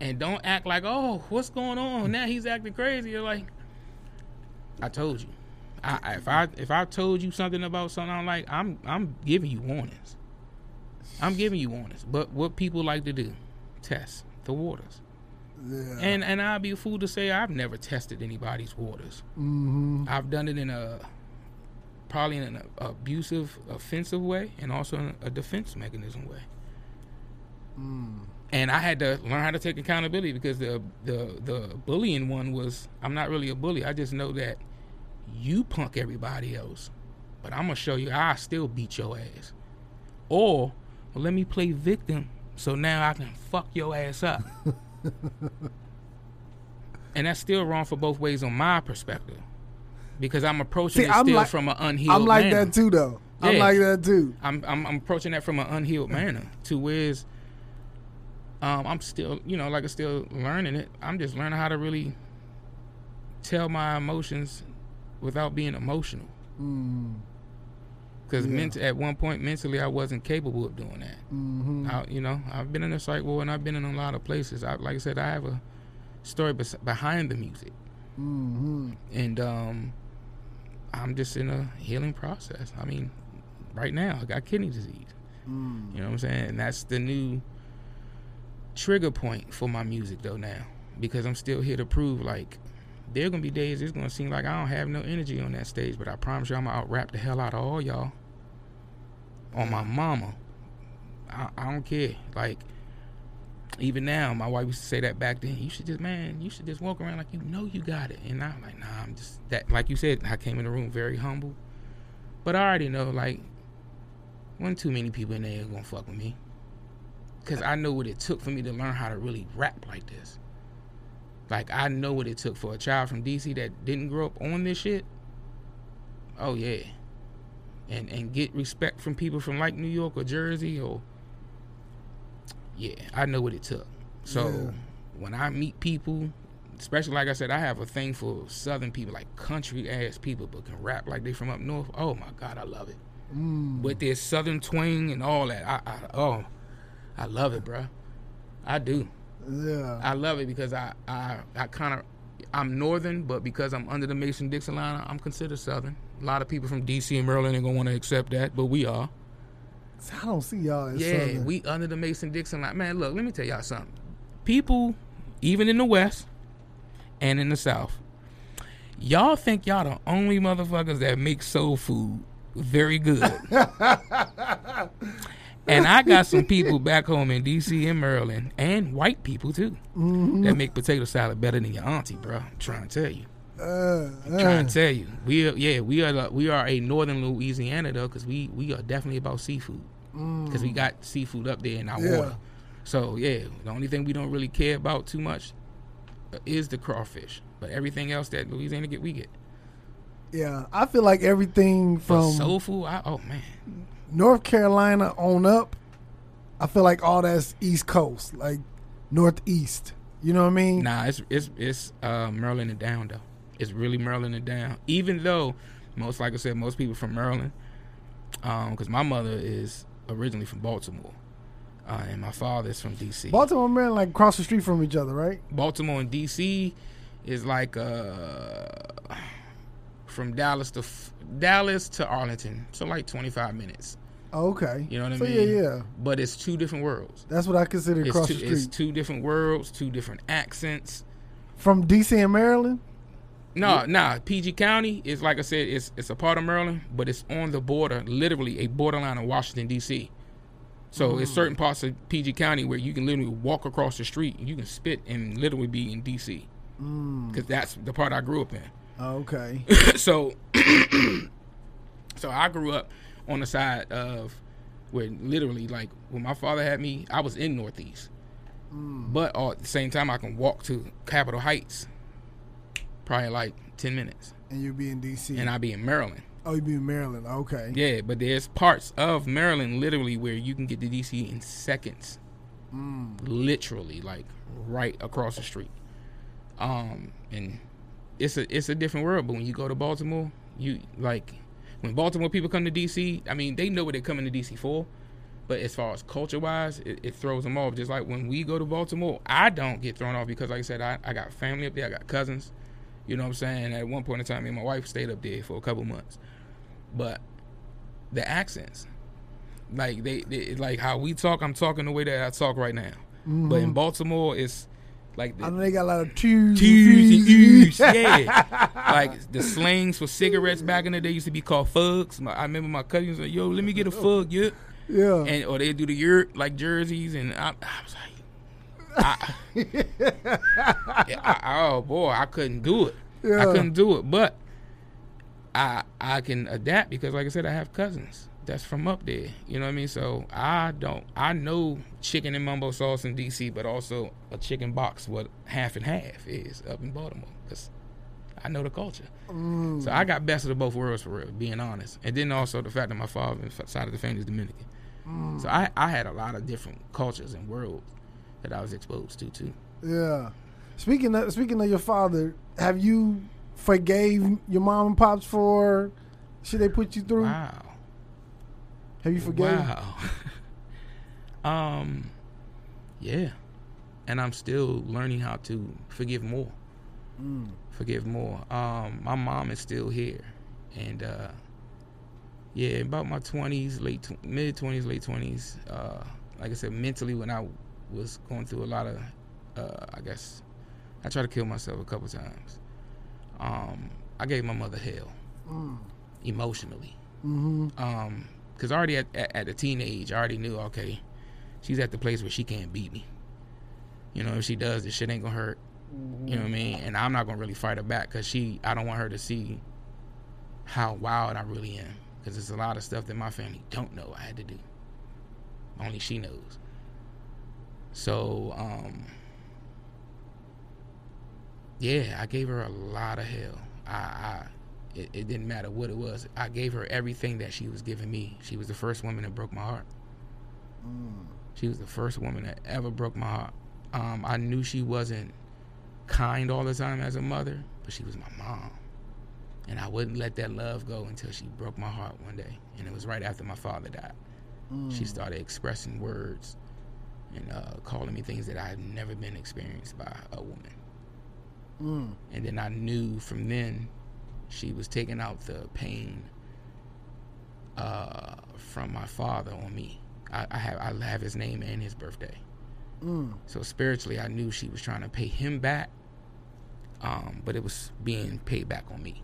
and don't act like, oh, what's going on? Now he's acting crazy. You're like, I told you. I, I- if I if I told you something about something I don't like, I'm I'm giving you warnings. I'm giving you warnings. But what people like to do, test the waters. Yeah. And and I'd be a fool to say I've never tested anybody's waters. mm-hmm. I've done it in a probably in an abusive, offensive way, and also in a defense mechanism way. Mm. And I had to learn how to take accountability because the the the bullying one was I'm not really a bully. I just know that you punk everybody else, but I'm gonna show you I still beat your ass. Or well, let me play victim, so now I can fuck your ass up. (laughs) (laughs) and that's still wrong for both ways on my perspective, because I'm approaching See, it I'm still like- from an unhealed. I'm like manner. that too, though. I'm like that too. I'm, I'm I'm approaching that from an unhealed manner to where's um I'm still you know like I'm still learning it. I'm just learning how to really tell my emotions without being emotional. Mm. Because Yeah. ment- at one point mentally I wasn't capable of doing that. Mm-hmm. I, you know I've been in a psych ward and I've been in a lot of places. I, like I said, I have a story bes- behind the music, Mm-hmm. and um, I'm just in a healing process. I mean, right now I got kidney disease. Mm. You know what I'm saying? And that's the new trigger point for my music though now. Because I'm still here to prove like there are gonna be days it's gonna seem like I don't have no energy on that stage, but I promise you I'm gonna out rap the hell out of all y'all. On my mama. I, I don't care. Like even now, my wife used to say that back then. You should just, man, you should just walk around like you know you got it. And I'm like, nah, I'm just that. Like you said, I came in the room very humble, but I already know like, one too many people in there gonna fuck with me, cause I know what it took for me to learn how to really rap like this. Like I know what it took for a child from DC that didn't grow up on this shit. Oh yeah, and and get respect from people from like New York or Jersey or yeah, I know what it took. So Yeah. when I meet people, especially like I said, I have a thing for Southern people, like country ass people, but can rap like they from up north. Oh my God, I love it Mm. with their Southern twang and all that. I, I oh, I love it, bruh. I do. Yeah. I love it because I I, I kind of I'm Northern, but because I'm under the Mason Dixon line, I'm considered Southern. A lot of people from DC and Maryland ain't gonna want to accept that, but we are. I don't see y'all as Yeah, Southern. we under the Mason Dixon line. Man, look, let me tell y'all something. People, even in the West and in the South, y'all think y'all the only motherfuckers that make soul food very good. (laughs) and I got some people back home in D.C. and Maryland, and white people too, Mhm. that make potato salad better than your auntie, bro. I'm trying to tell you. Uh, I'm trying uh. to tell you. We are, yeah, we are the- we are a northern Louisiana though, because we we are definitely about seafood, because we got seafood up there in our Mm. Yeah. water. So yeah, the only thing we don't really care about too much uh, is the crawfish, but everything else that Louisiana get, we get. Yeah, I feel like everything From from soul food, I, oh man, North Carolina on up, I feel like all that's East Coast, like Northeast. You know what I mean? Nah, it's it's it's uh, Maryland and down though. It's really Maryland and down. Even though most, like I said, most people from Maryland, because my mother is originally from Baltimore, uh, and my father is from DC. Baltimore, and Maryland, like across the street from each other, right? Baltimore and DC is like uh, from Dallas to F- Dallas to Arlington, so like twenty five minutes. Oh, okay. You know what I so mean? yeah, yeah. But it's two different worlds. That's what I consider It's across two, the it's two different worlds, two different accents. from DC and Maryland. No, nah. PG County is like I said, it's it's a part of Maryland, but it's on the border, literally a borderline of Washington D.C. So it's hmm. certain parts of PG County where you can literally walk across the street and you can spit and literally be in D.C. Because hmm. that's the part I grew up in. Okay. (laughs) so, (clears throat) so I grew up on the side of where literally, like, when my father had me, I was in Northeast. But all at the same time, I can walk to Capitol Heights, probably like ten minutes, and you'll be in DC. and I'll be in Maryland. oh, you be in Maryland. Okay. Yeah, but there's parts of Maryland literally where you can get to DC in seconds, Mm. literally, like right across the street. Um, and it's a it's a different world. But when you go to Baltimore, you like when Baltimore people come to DC. I mean, they know what they're coming to DC for. But as far as culture wise, it, it throws them off. Just like when we go to Baltimore, I don't get thrown off because, like I said, I, I got family up there. I got cousins. You know what I'm saying? At one point in time, me and my wife stayed up there for a couple months. But the accents, like they, they like how we talk. I'm talking the way that I talk right now. But in mm-hmm. Baltimore, it's like the, I know they got a lot of twos. T's and E's, yeah. (laughs) like the slangs for cigarettes back in the day used to be called fugs. My, I remember my cousins like, "Yo, let me get a fug, yeah." Yeah. And or they do the yurt like jerseys, and I, I was like, I, (laughs) Yeah, I- oh boy, I couldn't do it. Yeah. I couldn't do it, but I I can adapt because, like I said, I have cousins that's from up there. You know what I mean? So I don't. I know chicken and mumbo sauce in DC, but also a chicken box, what half and half is up in Baltimore. Cause I know the culture. Mm. So I got best of the both worlds for real, being honest. And then also the fact that my father's side of the family is Dominican. Mm. So I, I had a lot of different cultures and worlds that I was exposed to too. Yeah. Speaking of speaking of your father, have you forgave your mom and pops for shit they put you through? Wow. Have you forgave? Wow. (laughs) um, yeah, and I'm still learning how to forgive more. Mm. Forgive more. Um, my mom is still here, and uh, yeah, about my twenties, late tw- mid twenties, late twenties. Uh, like I said, mentally, when I was going through a lot of, uh, I guess, I tried to kill myself a couple times. Um, I gave my mother hell Mm. emotionally. Mm-hmm. um because already at, at, at a teenage i already knew okay she's at the place where she can't beat me. You know if she does this shit ain't gonna hurt. You know what i mean? And i'm not gonna really fight her back because she i don't want her to see how wild i really am. Because there's a lot of stuff that my family don't know i had to do. Only she knows. So um yeah i gave her a lot of hell. I i it, it didn't matter what it was. I gave her everything that she was giving me. She was the first woman that broke my heart. Mm. She was the first woman that ever broke my heart. Um, I knew she wasn't kind all the time as a mother, but she was my mom. And I wouldn't let that love go until she broke my heart one day. And it was right after my father died. Mm. She started expressing words and uh, calling me things that I had never been experienced by a woman. Mm. And then I knew from then she was taking out the pain uh, from my father on me. I, I have I have his name and his birthday. Mm. So spiritually, I knew she was trying to pay him back, um, but it was being paid back on me.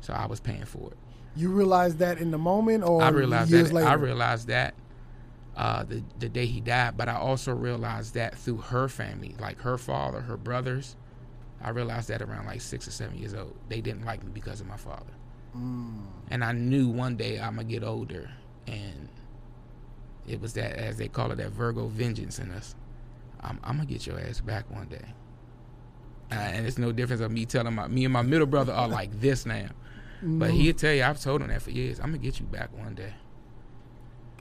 So I was paying for it. You realized that in the moment, or I realized years that. later? I realized that uh, the the day he died. But I also realized that through her family, like her father, her brothers. I realized that around like six or seven years old, they didn't like me because of my father. Mm. And I knew one day I'm gonna get older, and it was that, as they call it, that Virgo vengeance in us. I'm, I'm gonna get your ass back one day. Uh, and it's no difference of me telling my me and my middle brother are like (laughs) this now. But he'll tell you, I've told him that for years. I'm gonna get you back one day.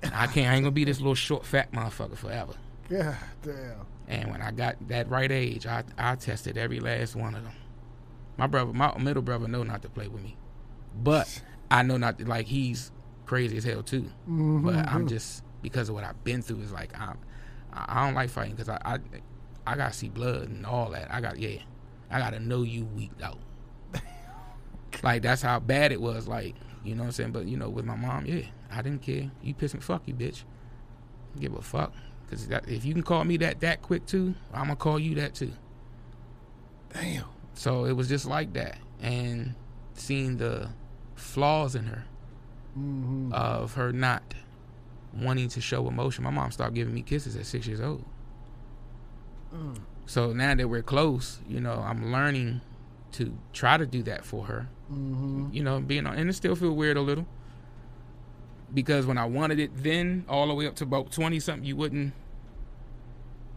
And I can't. I ain't gonna be this little short, fat motherfucker forever. God damn. And when I got that right age, I I tested every last one of them. My brother, my middle brother, know not to play with me, but I know not to, like he's crazy as hell too. Mm-hmm. But I'm just because of what I've been through is like I'm I don't like fighting because I, I I gotta see blood and all that. I got yeah, I gotta know you weak out. (laughs) like that's how bad it was. Like you know what I'm saying. But you know with my mom, yeah, I didn't care. You piss me, fuck you, bitch. Give a fuck. Cause that, if you can call me that that quick too, I'm gonna call you that too. Damn. So it was just like that, and seeing the flaws in her Mm-hmm. of her not wanting to show emotion. My mom started giving me kisses at six years old. Mm. So now that we're close, you know, I'm learning to try to do that for her. Mm-hmm. You know, being on, and it still feel weird a little because when I wanted it then, all the way up to about twenty something, you wouldn't,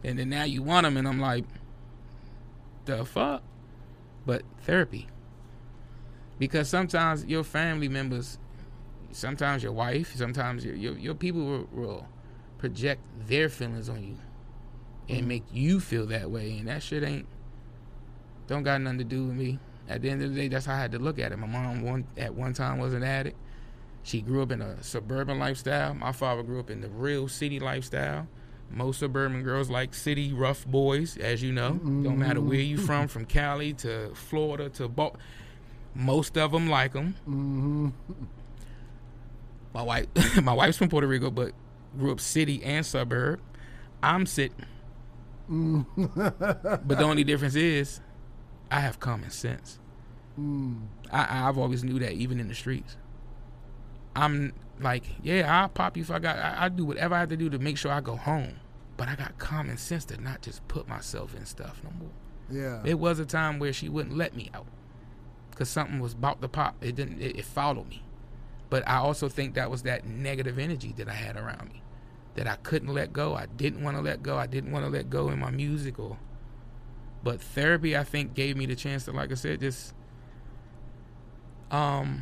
and then now you want them, and I'm like, the fuck. But therapy, because sometimes your family members, sometimes your wife, sometimes your your, your people will, will project their feelings on you and Mhm. make you feel that way, and that shit ain't don't got nothing to do with me. At the end of the day, that's how I had to look at it. My mom one at one time was an addict. She grew up in a suburban lifestyle. My father grew up in the real city lifestyle. Most suburban girls like city rough boys, as you know. Don't matter where you from, from Cali to Florida to Bal- most of them like them. Mm-hmm. My wife, (laughs) my wife's from Puerto Rico, but grew up city and suburb. I'm sitting, but the only difference is, I have common sense. Mm. I, I've always knew that even in the streets. I'm like, yeah, I'll pop you if I got. I, I do whatever I have to do to make sure I go home. But I got common sense to not just put myself in stuff no more. Yeah. It was a time where she wouldn't let me out because something was about to pop. It didn't. It, it followed me. But I also think that was that negative energy that I had around me that I couldn't let go. I didn't want to let go. I didn't want to let go in my music or. But therapy, I think, gave me the chance to, like I said, just um,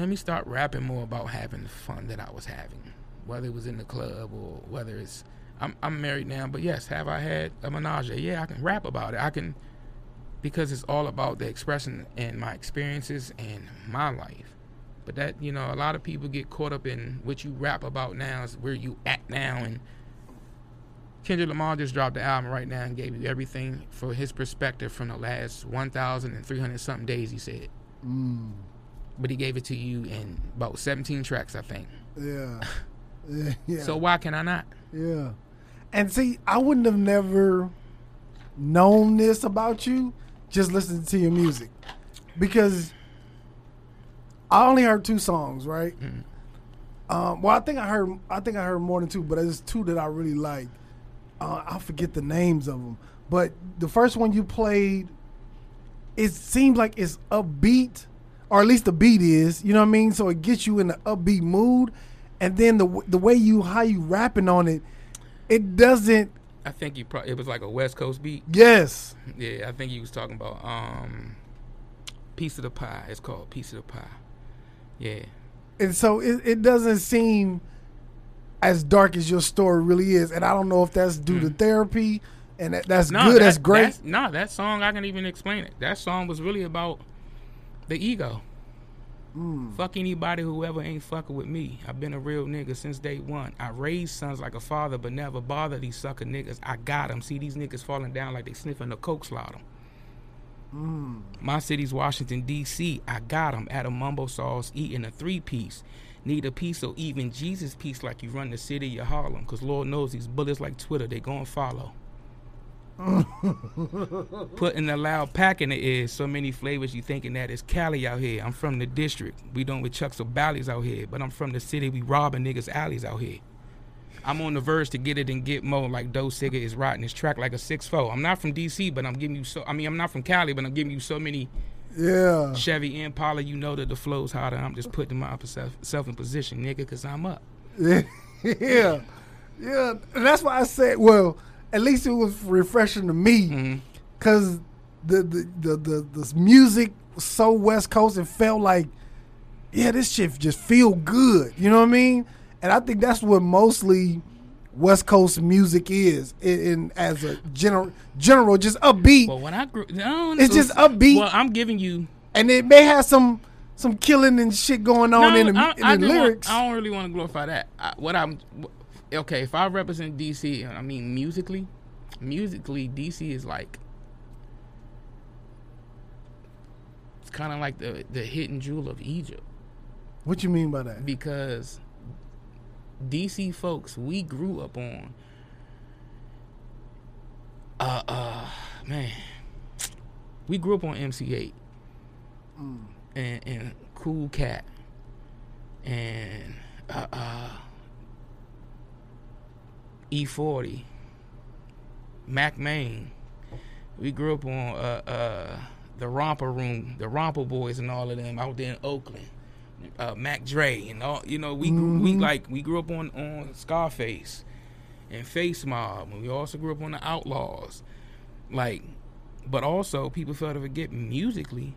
let me start rapping more about having the fun that I was having, whether it was in the club or whether it's. I'm I'm married now, but yes, have I had a menage? Yeah, I can rap about it. I can because it's all about the expression and my experiences and my life. But that you know, a lot of people get caught up in what you rap about now is where you at now. And Kendrick Lamar just dropped the album right now and gave you everything for his perspective from the last 1,300 something days. He said, Mm. But he gave it to you in about 17 tracks, I think. (laughs) Yeah. yeah. So why can I not? Yeah. And see, I wouldn't have never known this about you just listening to your music. Because I only heard two songs, right? Mhm. Um, well, I think I heard I think I heard more than two, but there's two that I really like. Uh, I forget the names of them, but the first one you played, it seems like it's upbeat, or at least the beat is. You know what I mean? So it gets you in the upbeat mood, and then the the way you how you rapping on it, it doesn't. I think you probably it was like a West Coast beat. Yes, (laughs) Yeah, I think he was talking about um, piece of the pie. It's called piece of the pie. Yeah, and so it, it doesn't seem as dark as your story really is. And I don't know if that's due to Mm. therapy, and that, that's no, good. that- that's great. That's, no, that song I can even explain it. That song was really about the ego. Mm. Fuck anybody whoever ain't fucking with me. I've been a real nigga since day one. I raised sons like a father, but never bother these sucker niggas. I got them. See these niggas falling down like they sniffing the coke slaughter. Mm. My city's Washington D.C. I got 'em at a mumbo sauce eating a three piece. Need a piece or even Jesus piece like you run the city of Harlem. Cause Lord knows these bullets like Twitter, they gon' follow. (laughs) Putting a loud pack in the ear, so many flavors you thinking that it's Cali out here. I'm from the district. We don't with chucks or ballies out here, but I'm from the city. We robbing niggas alleys out here. I'm on the verge to get it and get more. Like Doe Sigga is writing his track like a six four. I'm not from DC, but I'm giving you so. I mean, I'm not from Cali, but I'm giving you so many Yeah. Chevy Impala. You know that the flow's hotter. I'm just putting myself in position, nigga, cause I'm up. Yeah. (laughs) yeah. Yeah. And that's why I said, well, at least it was refreshing to me Mhm. because the, the, the, the, the music was so West Coast and felt like, yeah, this shit just feel good. You know what I mean? And I think that's what mostly West Coast music is, in, in as a general, general, just upbeat, Well, when I grew, no, It's just upbeat. Well, I'm giving you and it may have some some killing and shit going on no, in the, I, in I the don't want- lyrics. I don't really want to glorify that. I, what I'm okay. If I represent DC, I mean musically, musically, DC is like it's kind of like the the hidden jewel of Egypt what you mean by that? because DC folks we grew up on. Uh, uh, man, we grew up on MC Eiht and, and Cool Cat and uh, uh, E40, Mac Main. We grew up on uh, uh, the Romper Room, the Romper Boys, and all of them out there in Oakland. Uh, Mac Dre and all, you know, we grew, we like we grew up on on Scarface and Face Mob, and we also grew up on the Outlaws, like, but also people fail to forget musically.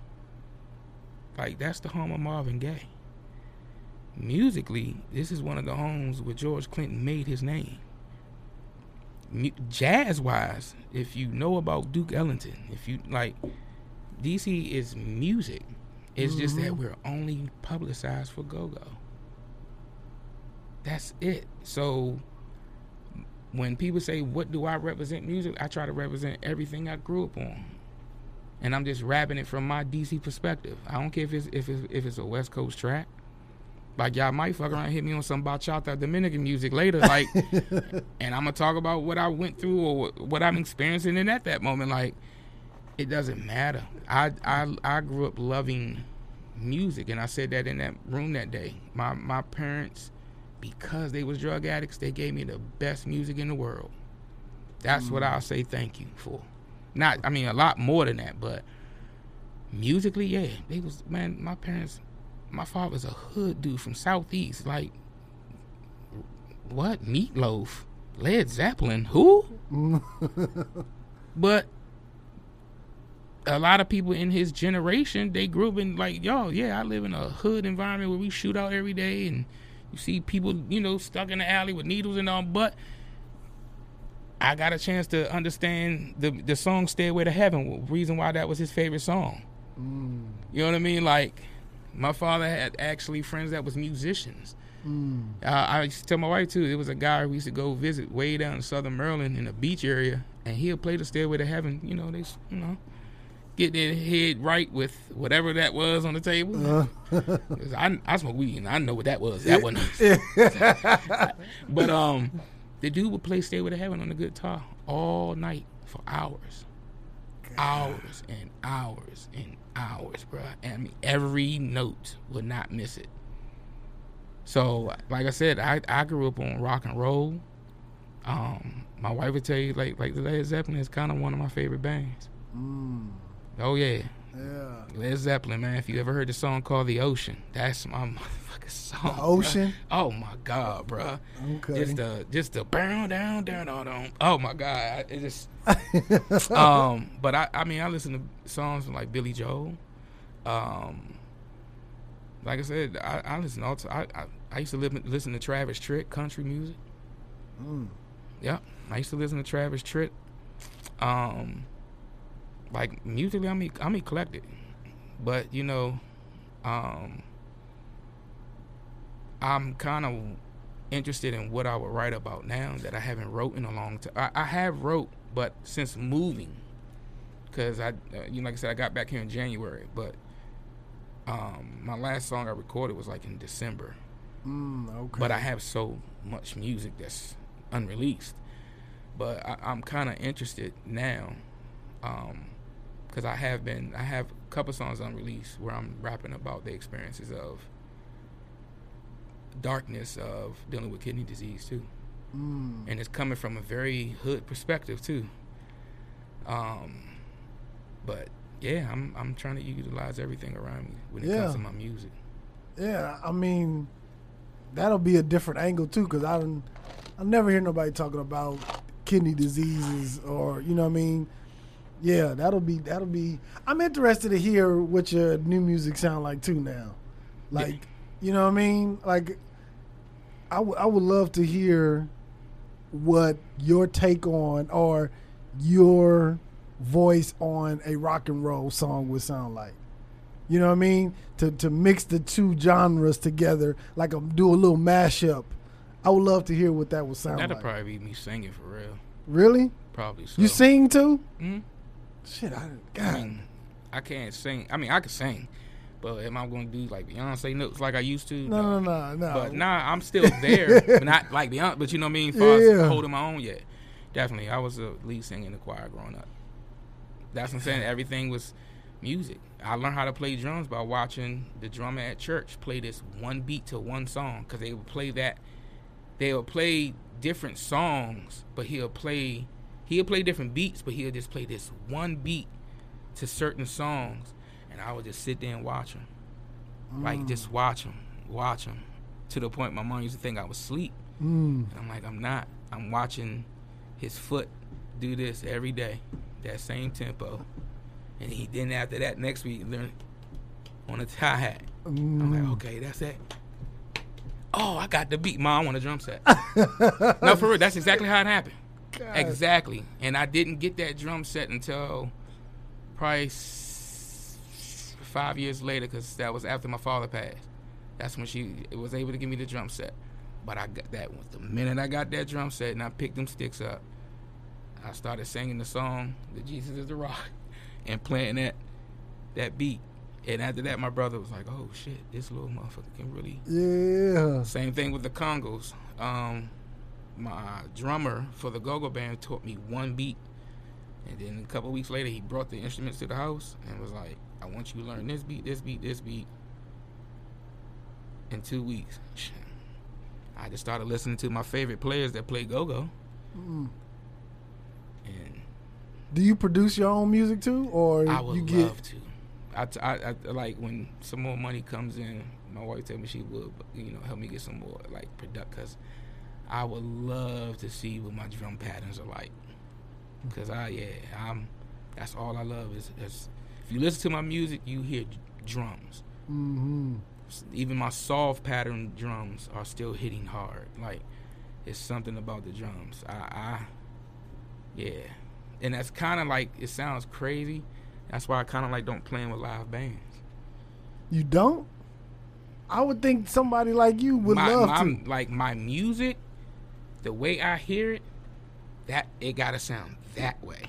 Like that's the home of Marvin Gaye. Musically, this is one of the homes where George Clinton made his name. Jazz wise, if you know about Duke Ellington, if you like, DC is music. It's just that mm-hmm. we're only publicized for go go. That's it. So when people say, What do I represent music? I try to represent everything I grew up on. And I'm just rapping it from my DC perspective. I don't care if it's if it's if it's a West Coast track. Like y'all might fuck around and hit me on some bachata Dominican music later, like (laughs) and I'm gonna talk about what I went through or what- I'm experiencing in at that moment. Like it doesn't matter. I I I grew up loving music, and I said that in that room that day. My my parents, because they was drug addicts, they gave me the best music in the world. That's what mm. I'll say thank you for. Not, I mean, a lot more than that, but musically, yeah, they was man. My parents, my father's a hood dude from southeast. Like, what Meat Loaf, Led Zeppelin, who? (laughs) but a lot of people in his generation, they grew up in like, yo, yeah, I live in a hood environment where we shoot out every day and you see people, you know, stuck in the alley with needles and all, but I got a chance to understand the the song Stairway to Heaven, reason why that was his favorite song. Mm. You know what I mean? Like my father had actually friends that was musicians. Uh, I used to tell my wife too. There was a guy we used to go visit way down in Southern Maryland in the beach area, and he'll play the Stairway to Heaven. You know, they, you know, get their head right with whatever that was on the table. 'Cause I, I smoke weed and I know what that was. That wasn't. (laughs) but um, the dude would play Stairway to Heaven on the guitar all night for hours, hours and hours and hours, bro. And I mean, every note would not miss it. So, like I said, I, I grew up on rock and roll. Um, my wife would tell you, like like the Led Zeppelin is kind of one of my favorite bands. Oh yeah, Yeah. Led Zeppelin, man. If you ever heard the song called "The Ocean," that's my (laughs) motherfucking song. The bruh. Ocean? Oh my god, bro. Okay. Just the just the down down down down down. Oh my god, it just. (laughs) um, but I I mean I listen to songs from like Billy Joel. Um, like I said, I, I listen all to, I, I I used to live, listen to Travis Tritt country music. Yeah, I used to listen to Travis Tritt. Um, like musically, I'm I'm eclectic, but you know, um, I'm kind of interested in what I would write about now that I haven't wrote in a long time. I, I have wrote, but since moving, because I, uh, you know, like I said, I got back here in January, but um, my last song I recorded was like in December. Mm, okay. But I have so much music that's unreleased. But I, I'm kind of interested now, because I have been. I have a couple songs unreleased where I'm rapping about the experiences of darkness of dealing with kidney disease too. Mm. and it's coming from a very hood perspective too. Um, but yeah, I'm I'm trying to utilize everything around me when it Yeah. comes to my music. Yeah, I mean, that'll be a different angle too, because I don't, I never hear nobody talking about kidney diseases or you know what I mean. Yeah, that'll be that'll be. I'm interested to hear what your new music sound like too now. Like, you know what I mean? Like, I, w- I would love to hear what your take on or your voice on a rock and roll song would sound like. You know what I mean? To to mix the two genres together, like a, do a little mashup. I would love to hear what that would sound That'll like. That'd probably be me singing for real. really? Probably so. You sing too? Mhm. Shit, I I God. mean, I can't sing. I mean, I can sing, but am I going to do like Beyonce notes like I used to? No, no, no, no. But nah, I'm still there. (laughs) but not like Beyonce, but you know what I mean? Far as Yeah. holding my own, yet. Definitely. I was a lead singer in the choir growing up. That's what I'm saying. Everything was music. I learned how to play drums by watching the drummer at church play this one beat to one song because they would play that. They would play different songs, but he'll play he'll play different beats, but he'll just play this one beat to certain songs, and I would just sit there and watch him, like just watch him, watch him, to the point my mom used to think I was asleep. Mm. And I'm like, I'm not. I'm watching his foot do this every day, that same tempo. And he then after that next week learn on a hi-hat. I'm Mm. like, okay, that's it. Oh, I got the beat. Mom, on a drum set. (laughs) no, for real, that's exactly how it happened. (laughs) God. Exactly. And I didn't get that drum set until probably five years later because that was after my father passed. That's when she was able to give me the drum set. But I got that one. The minute I got that drum set and I picked them sticks up, I started singing the song, "The Jesus is the Rock," (laughs) and playing that that beat. And after that, my brother was like, "Oh shit, this little motherfucker can really." Yeah. Same thing with the congas. Um, my drummer for the go-go band taught me one beat, and then a couple weeks later, he brought the instruments to the house and was like, "I want you to learn this beat, this beat, this beat." In two weeks, I just started listening to my favorite players that play go-go, Mm. and Do you produce your own music too, or I would you get? love to. I, t- I, I- like when some more money comes in. My wife told me she would, you know, help me get some more like product because I would love to see what my drum patterns are like. Cause I, yeah, I'm. That's all I love is, is if you listen to my music, you hear d- drums. hmm Even my soft pattern drums are still hitting hard. Like it's something about the drums. I, I yeah, and that's kind of like it sounds crazy. That's why I kind of like don't playing with live bands. You don't? I would think somebody like you would my, love my, to. Like my music, the way I hear it, that it gotta sound that way.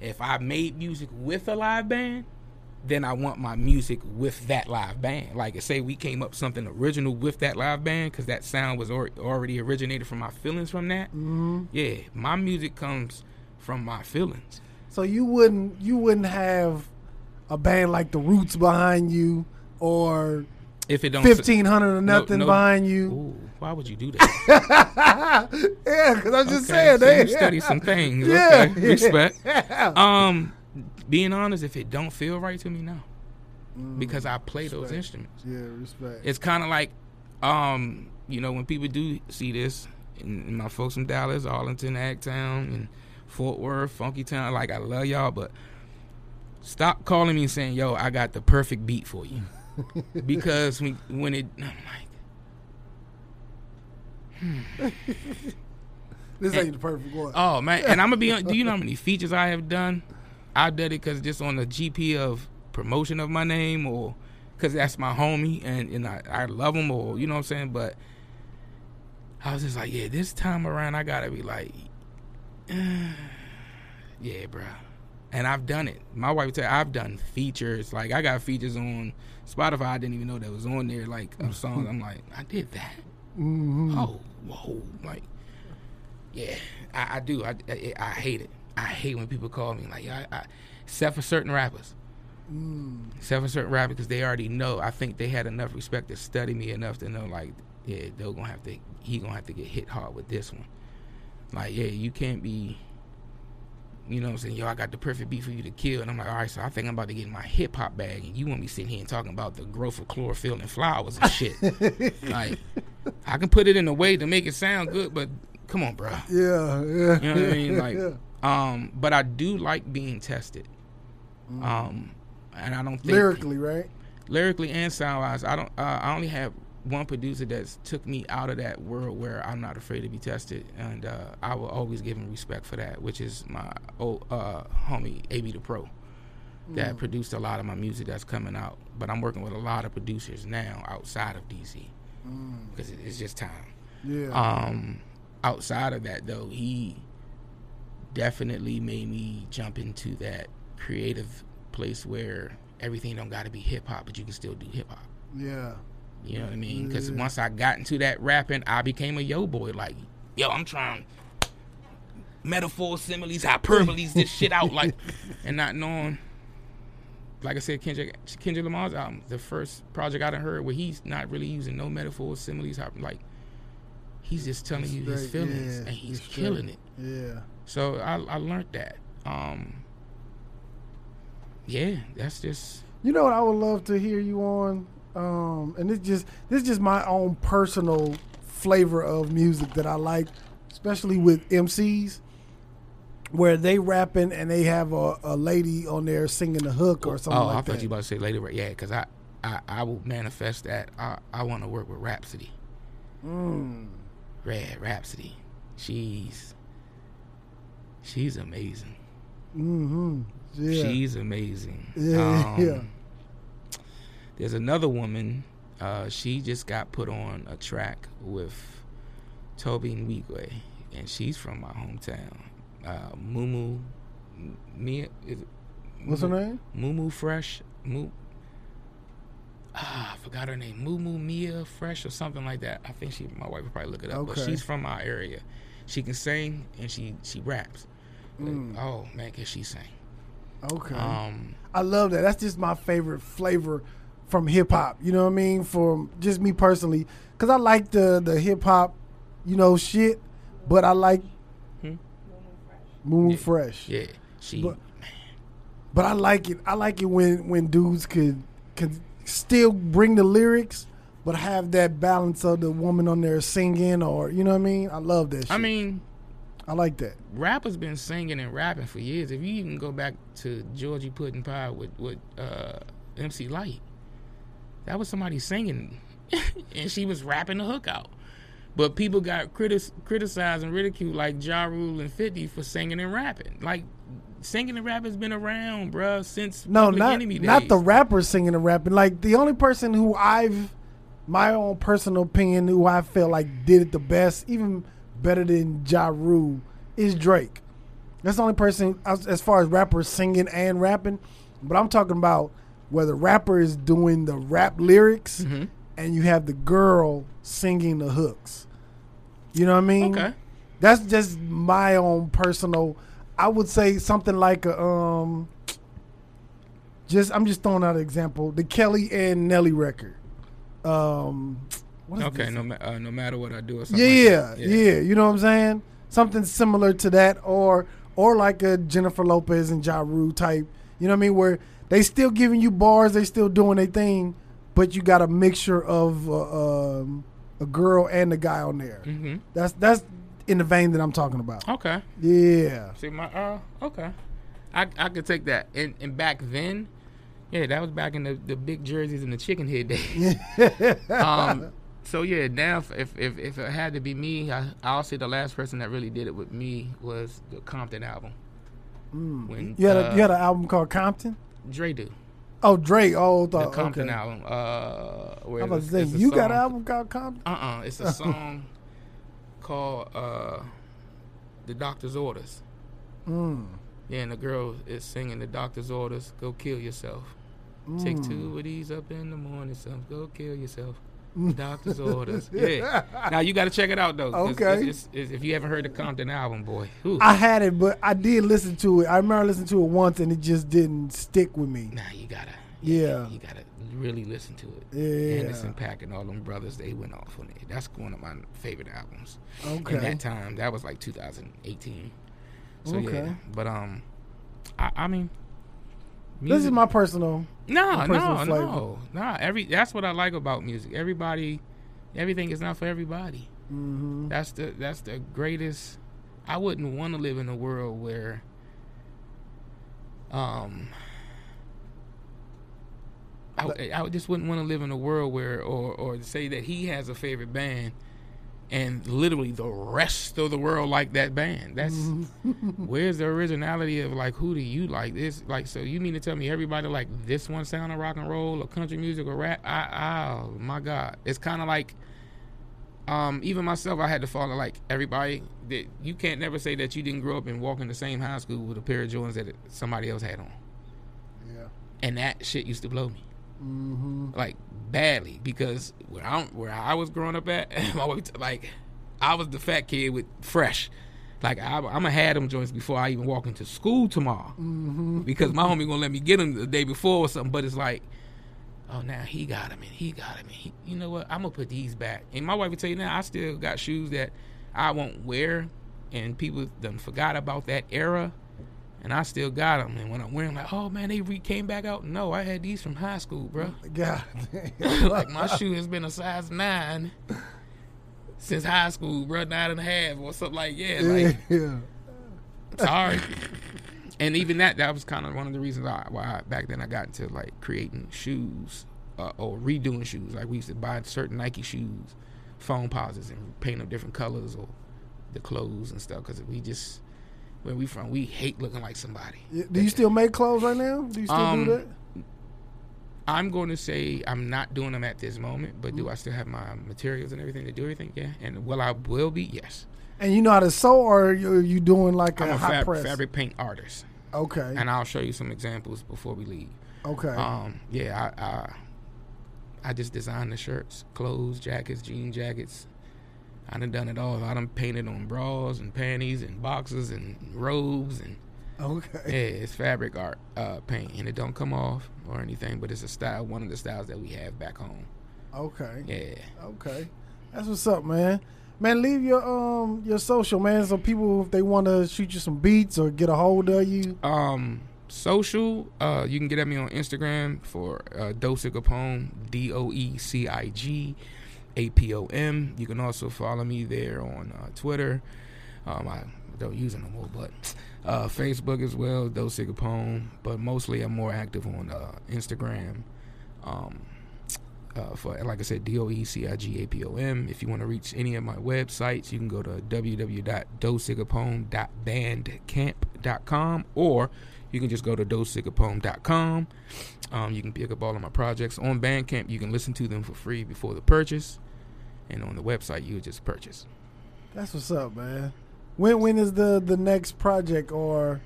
If I made music with a live band, then I want my music with that live band. Like, say we came up something original with that live band, because that sound was al- already originated from my feelings from that. hmm Yeah, my music comes from my feelings. So you wouldn't you wouldn't have a band like the Roots behind you, or If it don't fifteen hundred or nothing no- behind you. Ooh, why would you do that? (laughs) yeah, because I'm just Okay, saying so they you study some (laughs) things. Yeah, okay, (laughs) yeah. respect. Yeah. Um, being honest, if it don't feel right to me, no, Mm, because I play those instruments. yeah, respect. It's kind of like, um, you know, when people do see this, and my folks from Dallas, Arlington, Agtown, and Fort Worth, Funky Town, like I love y'all, but stop calling me and saying, "Yo, I got the perfect beat for you," because when when it, oh I'm hmm. like. (laughs) this ain't the perfect one. Oh man, and I'm gonna be. Do you know how many features I have done? I did it because just on the GP of promotion of my name, or because that's my homie, and and I, I love him, or you know what I'm saying. But I was just like, yeah, this time around, I gotta be like, (sighs) yeah, bro. And I've done it. My wife tell I've done features. Like I got features on Spotify. I didn't even know that was on there. Like of songs. I'm like, I did that. hmm Oh, whoa! Like, yeah, I, I do. I, I I hate it. I hate when people call me like, I, I, except for certain rappers, Mm. except for certain rappers, because they already know. I think they had enough respect to study me enough to know, like, yeah, they're gonna have to. He gonna have to get hit hard with this one. Like, yeah, you can't be. You know what I'm saying? Yo, I got the perfect beat for you to kill. And I'm like, all right, so I think I'm about to get in my hip hop bag. And you want me sitting here and talking about the growth of chlorophyll and flowers and shit. (laughs) like, I can put it in a way to make it sound good, but come on, bro. Yeah, yeah. You know what I mean? Like, yeah. um, but I do like being tested. Um, and I don't think lyrically, right? lyrically and sound wise, I don't. Uh, I only have one producer that's took me out of that world where I'm not afraid to be tested, and uh, I will always give him respect for that, which is my old uh, homie AB the Pro, that produced a lot of my music that's coming out. But I'm working with a lot of producers now outside of DC because it, it's just time. Yeah. Um, outside of that, though, he definitely made me jump into that creative place where everything don't got to be hip hop, but you can still do hip hop. yeah. You know what I mean? Because Yeah. once I got into that rapping, I became a yo boy. Like, yo, I'm trying metaphors, similes, hyperboles, this shit out, like, (laughs) and not knowing. Like I said, Kendrick, Kendrick Lamar's album, the first project I done heard where he's not really using no metaphors, similes, hyper, like, he's just telling you his feelings, yeah, and he's it's killing it. Yeah. So I, I learned that. Um, yeah, that's just You know what I would love to hear you on, um, and it's just this is just my own personal flavor of music that I like, especially with MCs, where they rapping and they have a, a lady on there singing the hook or something oh, like I that. thought you about to say later, yeah, because I, I I will manifest that. I I want to work with Rapsody. Mm. Red Rapsody. She's she's amazing. Mm-hmm. Yeah. She's amazing. Yeah, Um, yeah. There's another woman. Uh, she just got put on a track with Tobe and Nwigwe, and she's from my hometown. Uh, Mumu Mia is it What's her name? Mumu Fresh. Mu. Ah, I forgot her name. Mumu Mia Fresh or something like that. I think she. My wife would probably look it up. But Okay. she's from our area. She can sing and she she raps. But, Mm. Oh man, can she sing? Okay. Um, I love that. That's just my favorite flavor from hip hop. You know what I mean? From just me personally, because I like the the hip hop, you know, shit. But I like Hmm? Moon Yeah. Fresh. yeah, she. But- But I like it. I like it when when dudes could could still bring the lyrics, but have that balance of the woman on there singing, or you know what I mean. I love that. Shit. I mean, I like that. rappers been singing and rapping for years. If you even go back to Georgie Pudding Pie with with uh, MC Lyte, that was somebody singing, (laughs) and she was rapping the hook out. But people got critis- criticized and ridiculed like Ja Rule and 50 for singing and rapping. Like singing and rapping has been around, bruh, since No, Public not not the rappers singing and rapping. Like the only person who I've, my own personal opinion, who I feel like did it the best, even better than Ja Rule, is Drake. That's the only person as, as far as rappers singing and rapping. But I'm talking about where the rapper is doing the rap lyrics, Mhm. and you have the girl singing the hooks. You know what I mean? Okay. That's just my own personal. I would say something like a um. Just I'm just throwing out an example. The Kelly and Nelly record. Um. what is Okay, no, ma- uh, no matter what I do or something. Yeah, like yeah, that. You know what I'm saying? Something similar to that, or or like a Jennifer Lopez and Ja Rule type. You know what I mean? Where they still giving you bars, they still doing their thing, but you got a mixture of uh, um, a girl and a guy on there. Mm-hmm. That's that's in the vein that I'm talking about. Okay. Yeah. See my uh okay. I I could take that. And and back then, yeah, that was back in the, the big jerseys and the chicken head days. (laughs) um so yeah, now if, if if if it had to be me, I I'll say the last person that really did it with me was the Compton album. Mm. When You had uh, a, you had an album called Compton. Dre do. Oh, Drake. Oh, The thought, Compton okay. album. Uh where I was about to it's- say it's a you got an album called Compton. Uh-uh. It's a (laughs) song called uh The Doctor's Orders. Mm. Yeah, and the girl is singing the doctor's orders, go kill yourself. Take Mm. two of these up in the morning, son. Go kill yourself. Doctor's orders. (laughs) Yeah. Now you got to check it out though. Okay. It's, it's, it's, if you haven't heard the Compton album, boy. whew. I had it, but I did listen to it. I remember listening to it once, and it just didn't stick with me. Nah, you gotta. Yeah. You gotta really listen to it. Yeah. Anderson Paak and all them brothers, they went off on it. That's one of my favorite albums. Okay. In that time, that was like 2018. So Okay. yeah, but um, I, I mean, This is my personal. no, my personal no, flavor. no, no. Every that's what I like about music. Everybody, everything is not for everybody. hmm That's the that's the greatest. I wouldn't want to live in a world where, um, I, I just wouldn't want to live in a world where, or or say that he has a favorite band, and literally the rest of the world like that band. That's (laughs) where's the originality of like who do you like this? Like so you mean to tell me everybody like this one sound of rock and roll or country music or rap? I, oh my god, it's kind of like um, even myself, I had to follow like everybody. That you can't never say that you didn't grow up and walk in the same high school with a pair of Jordans that somebody else had on, Yeah. and that shit used to blow me hmm like badly because where I where I was growing up at, (laughs) like I was the fat kid with fresh. Like I, I'm gonna have them joints before I even walk into school tomorrow hmm because my homie gonna let me get them the day before or something. But it's like, oh, now he got them and he got them. And he, you know what? I'm gonna put these back. And my wife would tell you now, I still got shoes that I won't wear, and people done forgot about that era, and I still got them. And when I'm wearing, like, oh man, they re- came back out. No, I had these from high school, bro. God. (laughs) (laughs) like my shoe has been a size nine since high school, bro, nine and a half or something like yeah, like yeah. sorry. and even that, that was kind of one of the reasons I, why I, back then I got into like creating shoes uh, or redoing shoes. Like we used to buy certain Nike shoes, Foamposites, and paint them different colors or the clothes and stuff. Because we just where we from, we hate looking like somebody. Do you still make clothes right now? Do you still Um, do that? I'm going to say I'm not doing them at this moment, but do I still have my materials and everything to do everything? Yeah. And will I will be? Yes. And you know how to sew, or are you, are you doing like I'm a, a hot fab- press? fabric paint artist, Okay. and I'll show you some examples before we leave. Okay. Um, yeah, I, I I just designed the shirts, clothes, jackets, jean jackets. I done done it all. I done painted on bras and panties and boxes and robes and okay. yeah, it's fabric art uh, paint and it don't come off or anything, but it's a style, one of the styles that we have back home. Okay. Yeah. Okay. That's what's up, man. Man, leave your um your social, man, so people if they want to shoot you some beats or get a hold of you. Um, social, uh, you can get at me on Instagram for uh, Dosig Apom, D O E C I G A P O M. You can also follow me there on uh, Twitter. Um, I don't use it no more, but uh, Facebook as well, Dosig Apom. But mostly, I'm more active on uh, Instagram. Um, uh, for like I said, D O E C I G A P O M. If you want to reach any of my websites, you can go to www.dosigapone.bandcamp.com or you can just go to dosigapone.com. Um, you can pick up all of my projects on Bandcamp. You can listen to them for free before the purchase, and on the website you just purchase. That's what's up, man. When when is the the next project or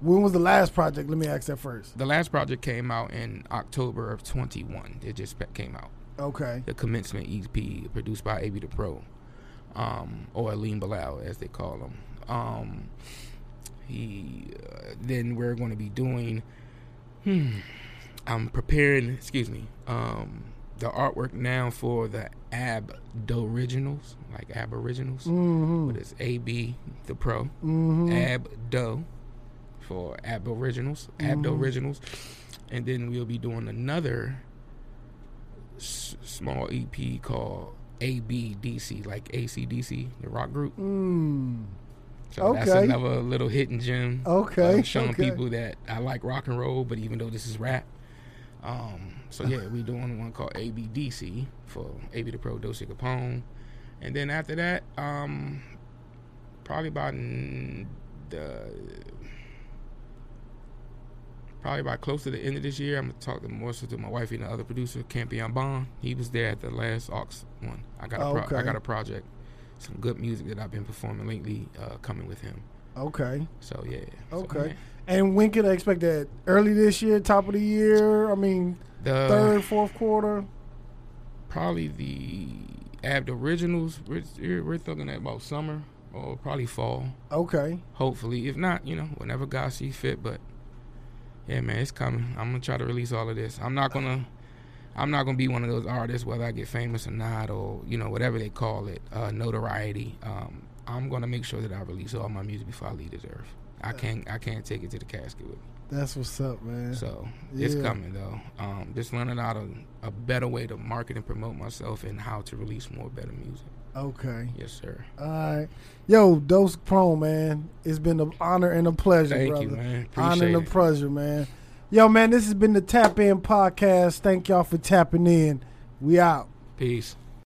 when was the last project? Let me ask that first. The last project came out in October of 21. It just came out. Okay. the commencement EP produced by AB the Pro, um, or Alim Bilal as they call him. Um, he uh, then we're going to be doing. Hmm, I'm preparing. Excuse me. Um, the artwork now for the Ab Originals, like Aboriginals, Mm-hmm. but it's AB the Pro. Mm-hmm. Abdo for Aboriginals, Mhm. Abdo Originals, and then we'll be doing another s- small EP called ABDC, like ACDC, the rock group. Mm. So that's another little hidden gem. Okay, showing okay. people that I like rock and roll, but even though this is rap. Um, so yeah, we doing one called ABDC for AB the Pro Dosey Capone, and then after that, um, probably about the probably about close to the end of this year, I'm gonna talk to more so to my wife and the other producer, Campion Bond. He was there at the last aux one. I got a pro- okay. I got a project, some good music that I've been performing lately, uh, coming with him. Okay. So yeah. Okay. man, And when can I expect that? Early this year, top of the year? I mean, the third, fourth quarter? probably the Ab originals. We're, we're thinking about summer or probably fall. Okay. Hopefully, if not, you know, whenever God sees fit. But yeah, man, it's coming. I'm gonna try to release all of this. I'm not gonna. I'm not gonna be one of those artists, whether I get famous or not, or you know whatever they call it, uh, notoriety. Um, I'm gonna make sure that I release all my music before I leave this earth. I can't. I can't take it to the casket with me. That's what's up, man. So it's coming though. Um, just learning how to a better way to market and promote myself and how to release more better music. Okay. Yes, sir. All right. Yo, Dose Pro, man. It's been an honor and a pleasure, brother. Thank brother. you, man. honor Appreciate and a pleasure, man. Yo, man, this has been the Tap In Podcast. Thank y'all for tapping in. We out. Peace.